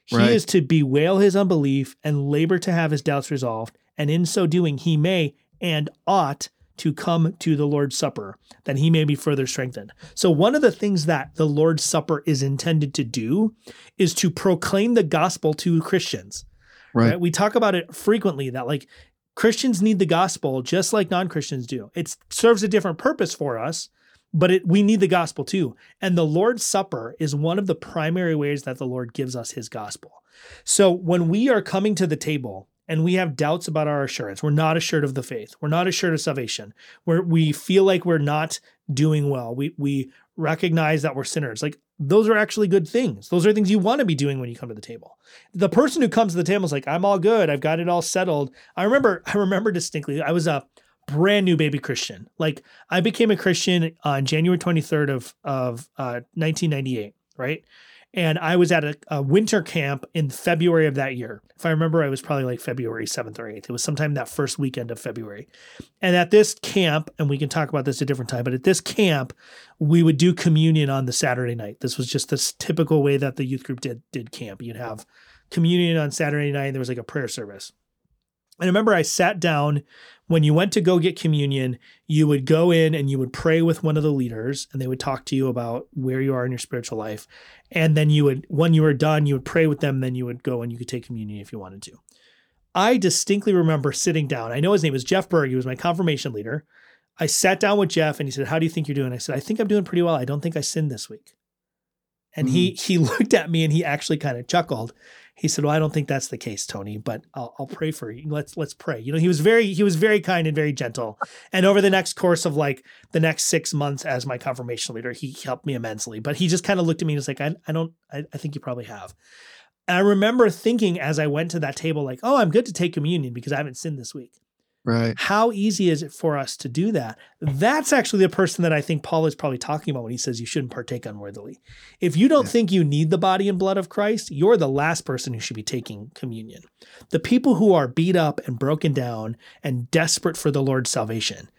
he Right. is to bewail his unbelief and labor to have his doubts resolved. And in so doing, he may and ought to come to the Lord's Supper, that he may be further strengthened. So, one of the things that the Lord's Supper is intended to do is to proclaim the gospel to Christians Right. right? We talk about it frequently that like Christians need the gospel just like non-Christians do. It serves a different purpose for us, but it, we need the gospel too. And the Lord's Supper is one of the primary ways that the Lord gives us his gospel. So when we are coming to the table and we have doubts about our assurance, we're not assured of the faith, we're not assured of salvation, where we feel like we're not doing well, we we recognize that we're sinners. Like those are actually good things. Those are things you want to be doing when you come to the table. The person who comes to the table is like, I'm all good. I've got it all settled. I remember, I remember distinctly, I was a brand new baby Christian. Like I became a Christian on January 23rd of, of uh, 1998, right? And I was at a, a winter camp in February of that year. If I remember, I was probably like February 7th or 8th. It was sometime that first weekend of February. And at this camp, and we can talk about this a different time, but at this camp, we would do communion on the Saturday night. This was just this typical way that the youth group did did camp. You'd have communion on Saturday night, and there was like a prayer service. And I remember I sat down when you went to go get communion, you would go in and you would pray with one of the leaders, and they would talk to you about where you are in your spiritual life. And then you would, when you were done, you would pray with them, then you would go and you could take communion if you wanted to. I distinctly remember sitting down. I know his name was Jeff Berg. He was my confirmation leader. I sat down with Jeff and he said, How do you think you're doing? I said, I think I'm doing pretty well. I don't think I sinned this week. And he mm. he looked at me and he actually kind of chuckled. He said, "Well, I don't think that's the case, Tony, but I'll, I'll pray for you. Let's let's pray." You know, he was very he was very kind and very gentle. And over the next course of like the next six months as my confirmation leader, he helped me immensely. But he just kind of looked at me and was like, "I, I don't I, I think you probably have." And I remember thinking as I went to that table, like, oh, I'm good to take communion because I haven't sinned this week. Right. How easy is it for us to do that? That's actually the person that I think Paul is probably talking about when he says you shouldn't partake unworthily. If you don't Yeah. think you need the body and blood of Christ, you're the last person who should be taking communion. The people who are beat up and broken down and desperate for the Lord's salvation,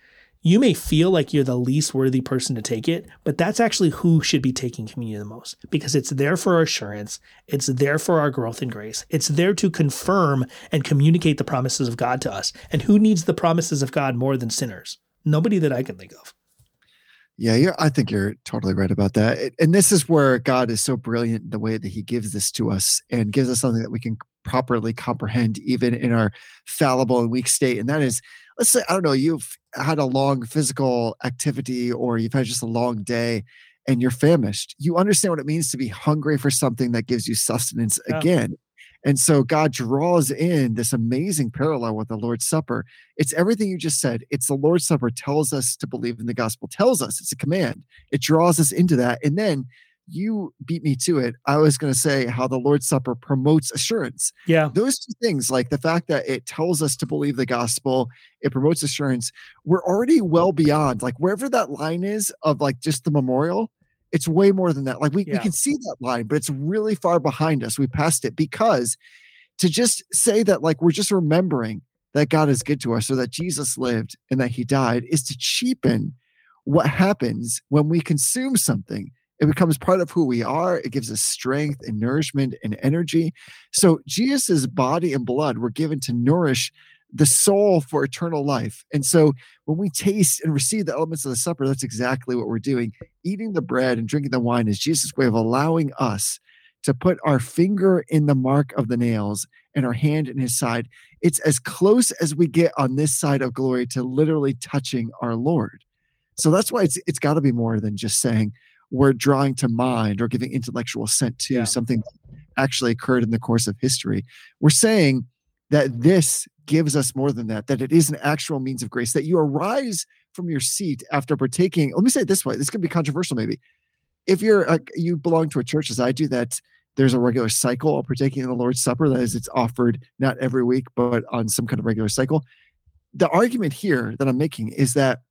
you may feel like you're the least worthy person to take it, but that's actually who should be taking communion the most because it's there for our assurance. It's there for our growth in grace. It's there to confirm and communicate the promises of God to us. And who needs the promises of God more than sinners? Nobody that I can think of. Yeah, I think you're totally right about that. And this is where God is so brilliant in the way that he gives this to us and gives us something that we can properly comprehend, even in our fallible and weak state. And that is, let's say, I don't know, you've had a long physical activity or you've had just a long day and you're famished. You understand what it means to be hungry for something that gives you sustenance Yeah. again. And so God draws in this amazing parallel with the Lord's Supper. It's everything you just said. It's the Lord's Supper tells us to believe in the gospel, tells us it's a command. It draws us into that. And then you beat me to it. I was going to say how the Lord's Supper promotes assurance. Yeah. Those two things, like the fact that it tells us to believe the gospel, it promotes assurance. We're already well beyond, like wherever that line is of like just the memorial, it's way more than that. Like we, we can see that line, but it's really far behind us. We passed it because to just say that like we're just remembering that God is good to us or that Jesus lived and that he died is to cheapen what happens when we consume something. It becomes part of who we are. It gives us strength and nourishment and energy. So Jesus' body and blood were given to nourish the soul for eternal life. And so when we taste and receive the elements of the supper, that's exactly what we're doing. Eating the bread and drinking the wine is Jesus' way of allowing us to put our finger in the mark of the nails and our hand in his side. It's as close as we get on this side of glory to literally touching our Lord. So that's why it's it's got to be more than just saying we're drawing to mind or giving intellectual assent to Yeah. something that actually occurred in the course of history. We're saying that this gives us more than that, that it is an actual means of grace, that you arise from your seat after partaking. Let me say it this way this could be controversial, maybe. If you're uh, you belong to a church as I do, that there's a regular cycle of partaking in the Lord's Supper. That is, it's offered not every week, but on some kind of regular cycle. The argument here that I'm making is that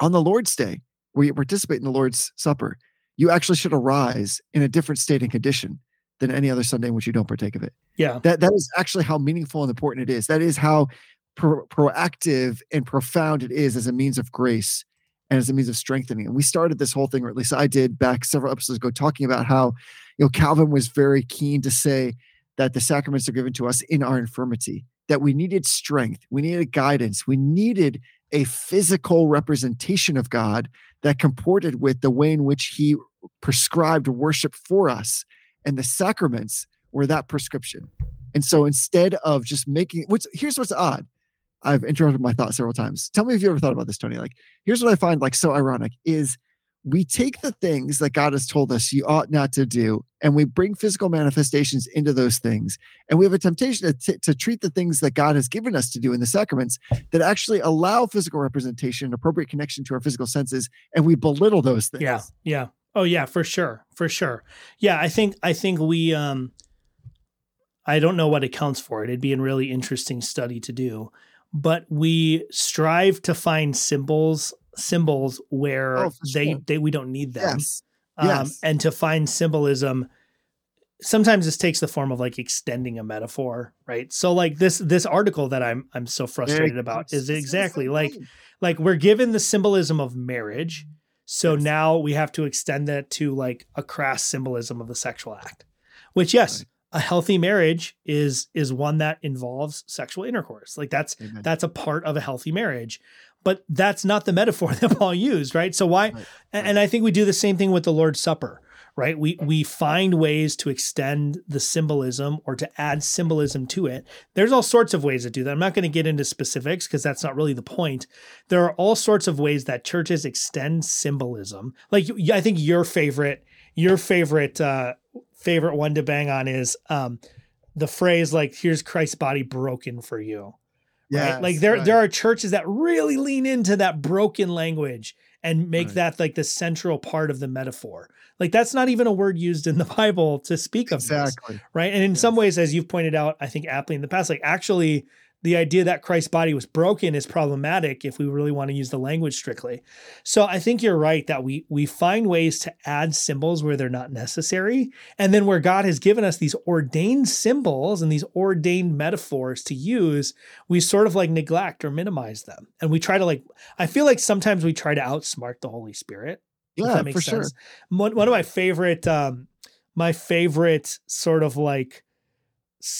on the Lord's Day, where you participate in the Lord's Supper, you actually should arise in a different state and condition than any other Sunday in which you don't partake of it. Yeah. That that is actually how meaningful and important it is. That is how pro- proactive and profound it is as a means of grace and as a means of strengthening. And we started this whole thing, or at least I did back several episodes ago, talking about how you know Calvin was very keen to say that the sacraments are given to us in our infirmity, that we needed strength, we needed guidance, we needed a physical representation of God that comported with the way in which he prescribed worship for us. And the sacraments were that prescription. And so instead of just making which here's what's odd. I've interrupted my thought several times. Tell me if you ever thought about this, Tony. Like, here's what I find like so ironic is we take the things that God has told us you ought not to do, and we bring physical manifestations into those things. And we have a temptation to, t- to treat the things that God has given us to do in the sacraments that actually allow physical representation, and appropriate connection to our physical senses, and we belittle those things. Yeah. Yeah. Oh yeah, for sure. For sure. Yeah, I think I think we um I don't know what accounts for it. It'd be a really interesting study to do. But we strive to find symbols symbols where Oh, they, sure. they we don't need them. Yes. Um, Yes. and to find symbolism sometimes this takes the form of like extending a metaphor right so like this this article that i'm i'm so frustrated about is exactly like like we're given the symbolism of marriage so Yes. now we have to extend that to like a crass symbolism of the sexual act which yes Right. a healthy marriage is is one that involves sexual intercourse like that's Amen. that's a part of a healthy marriage but that's not the metaphor that paul used right? So why Right, and, and i think we do the same thing with the lord's supper right? We we find ways to extend the symbolism or to add symbolism to it. There's all sorts of ways to do that. I'm not going to get into specifics because that's not really the point. There are all sorts of ways that churches extend symbolism. Like i think your favorite your favorite uh favorite one to bang on is um the phrase like here's christ's body broken for you right? Like there right. there are churches that really lean into that broken language and make Right. that like the central part of the metaphor. Like that's not even a word used in the Bible to speak of this Exactly. right? And in some ways, as you've pointed out, I think aptly in the past, like actually the idea that Christ's body was broken is problematic if we really want to use the language strictly. So I think you're right that we we find ways to add symbols where they're not necessary, and then where God has given us these ordained symbols and these ordained metaphors to use, we sort of like neglect or minimize them, and we try to like. I feel like sometimes we try to outsmart the Holy Spirit Yeah, that makes for sure. sense. One, one of my favorite, um, my favorite sort of like,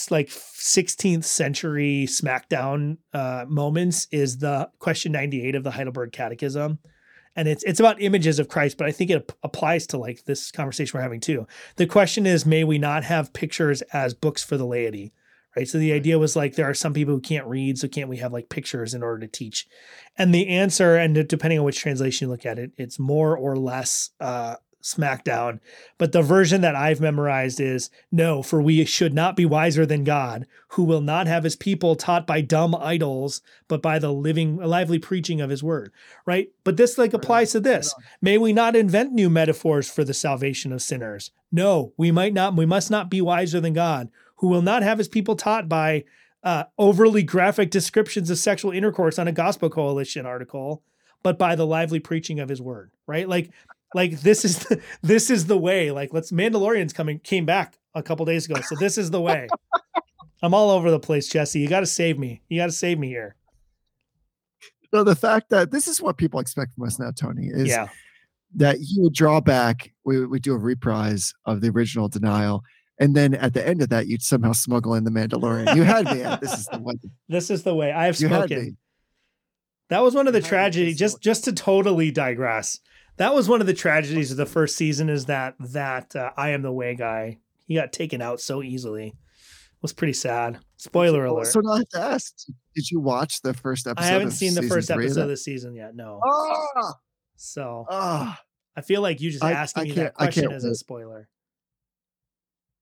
like 16th century SmackDown uh, moments is the question 98 of the Heidelberg Catechism. And it's it's about images of Christ, but I think it ap- applies to like this conversation we're having too. The question is, may we not have pictures as books for the laity? Right. So the idea was like there are some people who can't read, so can't we have like pictures in order to teach? And the answer, and depending on which translation you look at it, it's more or less uh, SmackDown. But the version that I've memorized is no, for we should not be wiser than God, who will not have his people taught by dumb idols, but by the living, lively preaching of his word. Right. But this like applies to this. May we not invent new metaphors for the salvation of sinners. No, we might not, we must not be wiser than God, who will not have his people taught by uh, overly graphic descriptions of sexual intercourse on a gospel coalition article, but by the lively preaching of his word, right? Like, like this is the, this is the way. Like, let's Mandalorian's coming came back a couple days ago, so this is the way. I'm all over the place, Jesse. You got to save me. You got to save me here. So the fact that this is what people expect from us now, Tony, is yeah, that you would draw back. We we do a reprise of the original denial, and then at the end of that, you'd somehow smuggle in the Mandalorian. You had me. At, this is the one. this is the way. I have You had spoken. me. That was one of the You tragedies. just Just just to totally digress. That was one of the tragedies of the first season. Is that that uh, I am the way guy? He got taken out so easily. It was pretty sad. Spoiler alert. So now I have to ask: Did you watch the first episode? I haven't seen the first episode of the season yet. No. Ah, So ah. I feel like you just I- asking I me can't- that I question can't as a spoiler.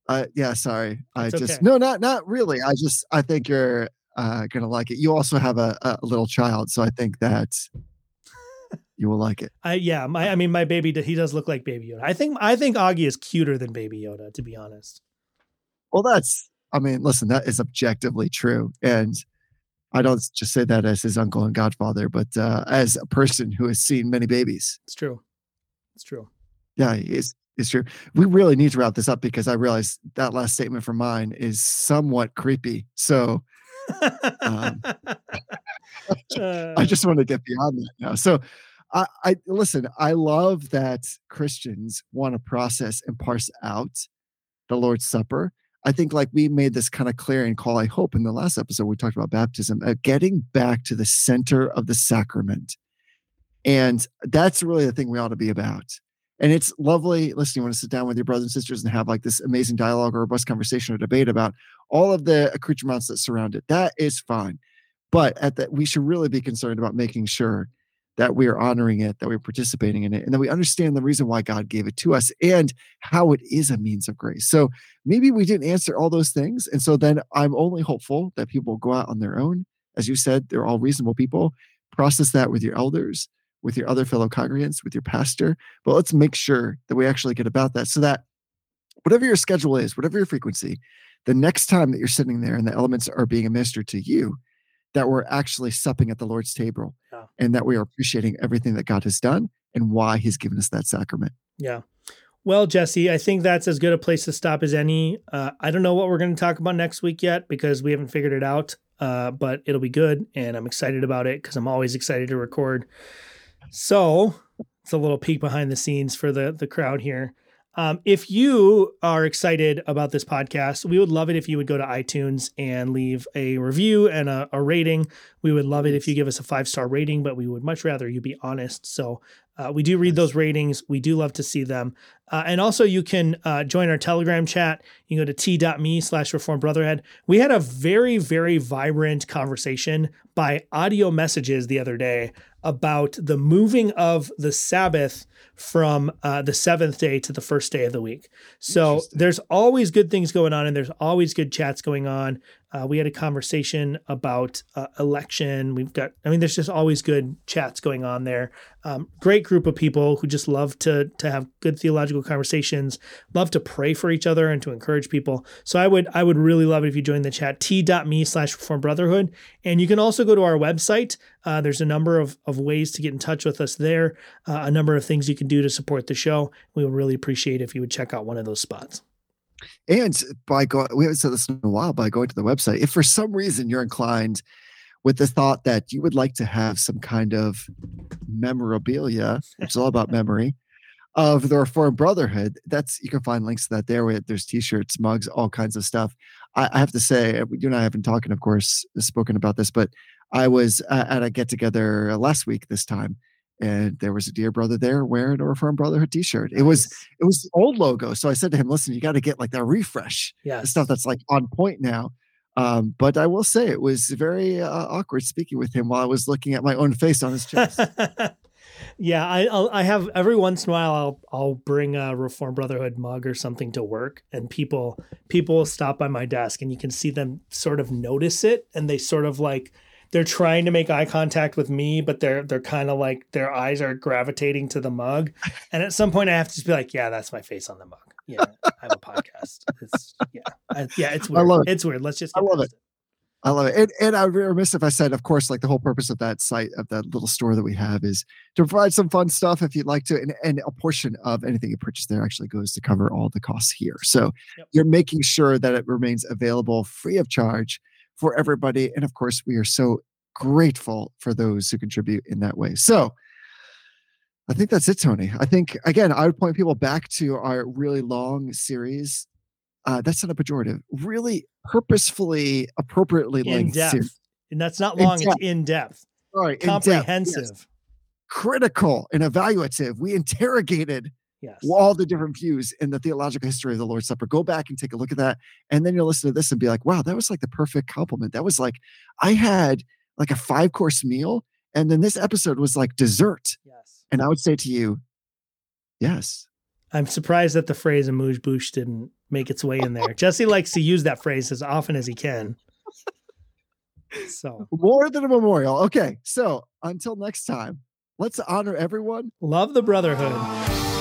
Uh, yeah, sorry. I just okay. no, not not really. I just I think you're uh, gonna like it. You also have a, a little child, so I think that you will like it. I yeah. My I mean my baby. He does look like Baby Yoda. I think I think Augie is cuter than Baby Yoda. To be honest. Well, that's I mean, listen, that is objectively true, and I don't just say that as his uncle and godfather, but uh, as a person who has seen many babies. It's true. It's true. Yeah, it's it's true. We really need to wrap this up because I realize that last statement from mine is somewhat creepy. So Um, Uh, I just want to get beyond that now. So I, I listen, I love that Christians want to process and parse out the Lord's Supper. I think like we made this kind of clear and call, I hope in the last episode we talked about baptism, uh, getting back to the center of the sacrament. And that's really the thing we ought to be about. And it's lovely, listen, you want to sit down with your brothers and sisters and have like this amazing dialogue or robust conversation or debate about all of the accoutrements that surround it. That is fine. But at that, we should really be concerned about making sure that we are honoring it, that we're participating in it, and that we understand the reason why God gave it to us and how it is a means of grace. So maybe we didn't answer all those things. And so then I'm only hopeful that people will go out on their own. As you said, they're all reasonable people. Process that with your elders, with your other fellow congregants, with your pastor. But let's make sure that we actually get about that so that whatever your schedule is, whatever your frequency, the next time that you're sitting there and the elements are being administered to you, that we're actually supping at the Lord's table Yeah. and that we are appreciating everything that God has done and why he's given us that sacrament. Yeah. Well, Jesse, I think that's as good a place to stop as any. Uh, I don't know what we're going to talk about next week yet because we haven't figured it out, uh, but it'll be good. And I'm excited about it because I'm always excited to record. So it's a little peek behind the scenes for the, the crowd here. Um, if you are excited about this podcast, we would love it if you would go to iTunes and leave a review and a, a rating. We would love it if you give us a five star rating, but we would much rather you be honest. So uh, we do read those ratings. We do love to see them. Uh, and also, you can uh, join our Telegram chat. You can go to t.me slash reform brotherhood. We had a very, very vibrant conversation by audio messages the other day about the moving of the Sabbath from uh, the seventh day to the first day of the week. So there's always good things going on, and there's always good chats going on. Uh, we had a conversation about uh, election. We've got, I mean, there's just always good chats going on there. Um, great group of people who just love to to have good theological conversations, love to pray for each other and to encourage people. So I would I would really love it if you join the chat t.me slash reform brotherhood. And you can also go to our website. Uh, there's a number of, of ways to get in touch with us there, uh, a number of things you can do to support the show. We would really appreciate if you would check out one of those spots. And by going, we haven't said this in a while, by going to the website, if for some reason you're inclined with the thought that you would like to have some kind of memorabilia, which is all about memory, of the Reformed Brotherhood, that's you can find links to that there. There's t-shirts, mugs, all kinds of stuff. I, I have to say, uh, you and I have been talking, of course, spoken about this, but I was uh, at a get together last week this time, and there was a dear brother there wearing a Reformed Brotherhood t-shirt. It was it was the old logo. So I said to him, listen, you got to get like that refresh, Yes. stuff that's like on point now. Um, but I will say it was very uh, awkward speaking with him while I was looking at my own face on his chest. yeah, I I'll, I have every once in a while I'll I'll bring a Reformed Brotherhood mug or something to work, and people people will stop by my desk, and you can see them sort of notice it, and they sort of like they're trying to make eye contact with me, but they're they're kind of like their eyes are gravitating to the mug, and at some point I have to just be like, yeah, that's my face on the mug. Yeah, I have a podcast. It's yeah, I, yeah, it's I weird. love it. It's weird. Let's just I love it. I love it. And, and I would be remiss if I said, of course, like the whole purpose of that site, of that little store that we have is to provide some fun stuff if you'd like to. And, and a portion of anything you purchase there actually goes to cover all the costs here. So Yep. you're making sure that it remains available free of charge for everybody. And of course, we are so grateful for those who contribute in that way. So I think that's it, Tony. I think, again, I would point people back to our really long series. Uh, that's not a pejorative, really purposefully, appropriately in length depth, series. and that's not In long. depth. It's in depth, Sorry, in depth, yes. comprehensive. critical and evaluative. We interrogated Yes. all the different views in the theological history of the Lord's Supper. Go back and take a look at that. And then you'll listen to this and be like, wow, that was like the perfect complement. That was like, I had like a five course meal. And then this episode was like dessert. Yes. And I would say to you, yes. I'm surprised that the phrase amuse bouche didn't make its way in there. Jesse likes to use that phrase as often as he can. So More than a memorial. Okay. So until next time, let's honor everyone love the brotherhood. What if I'm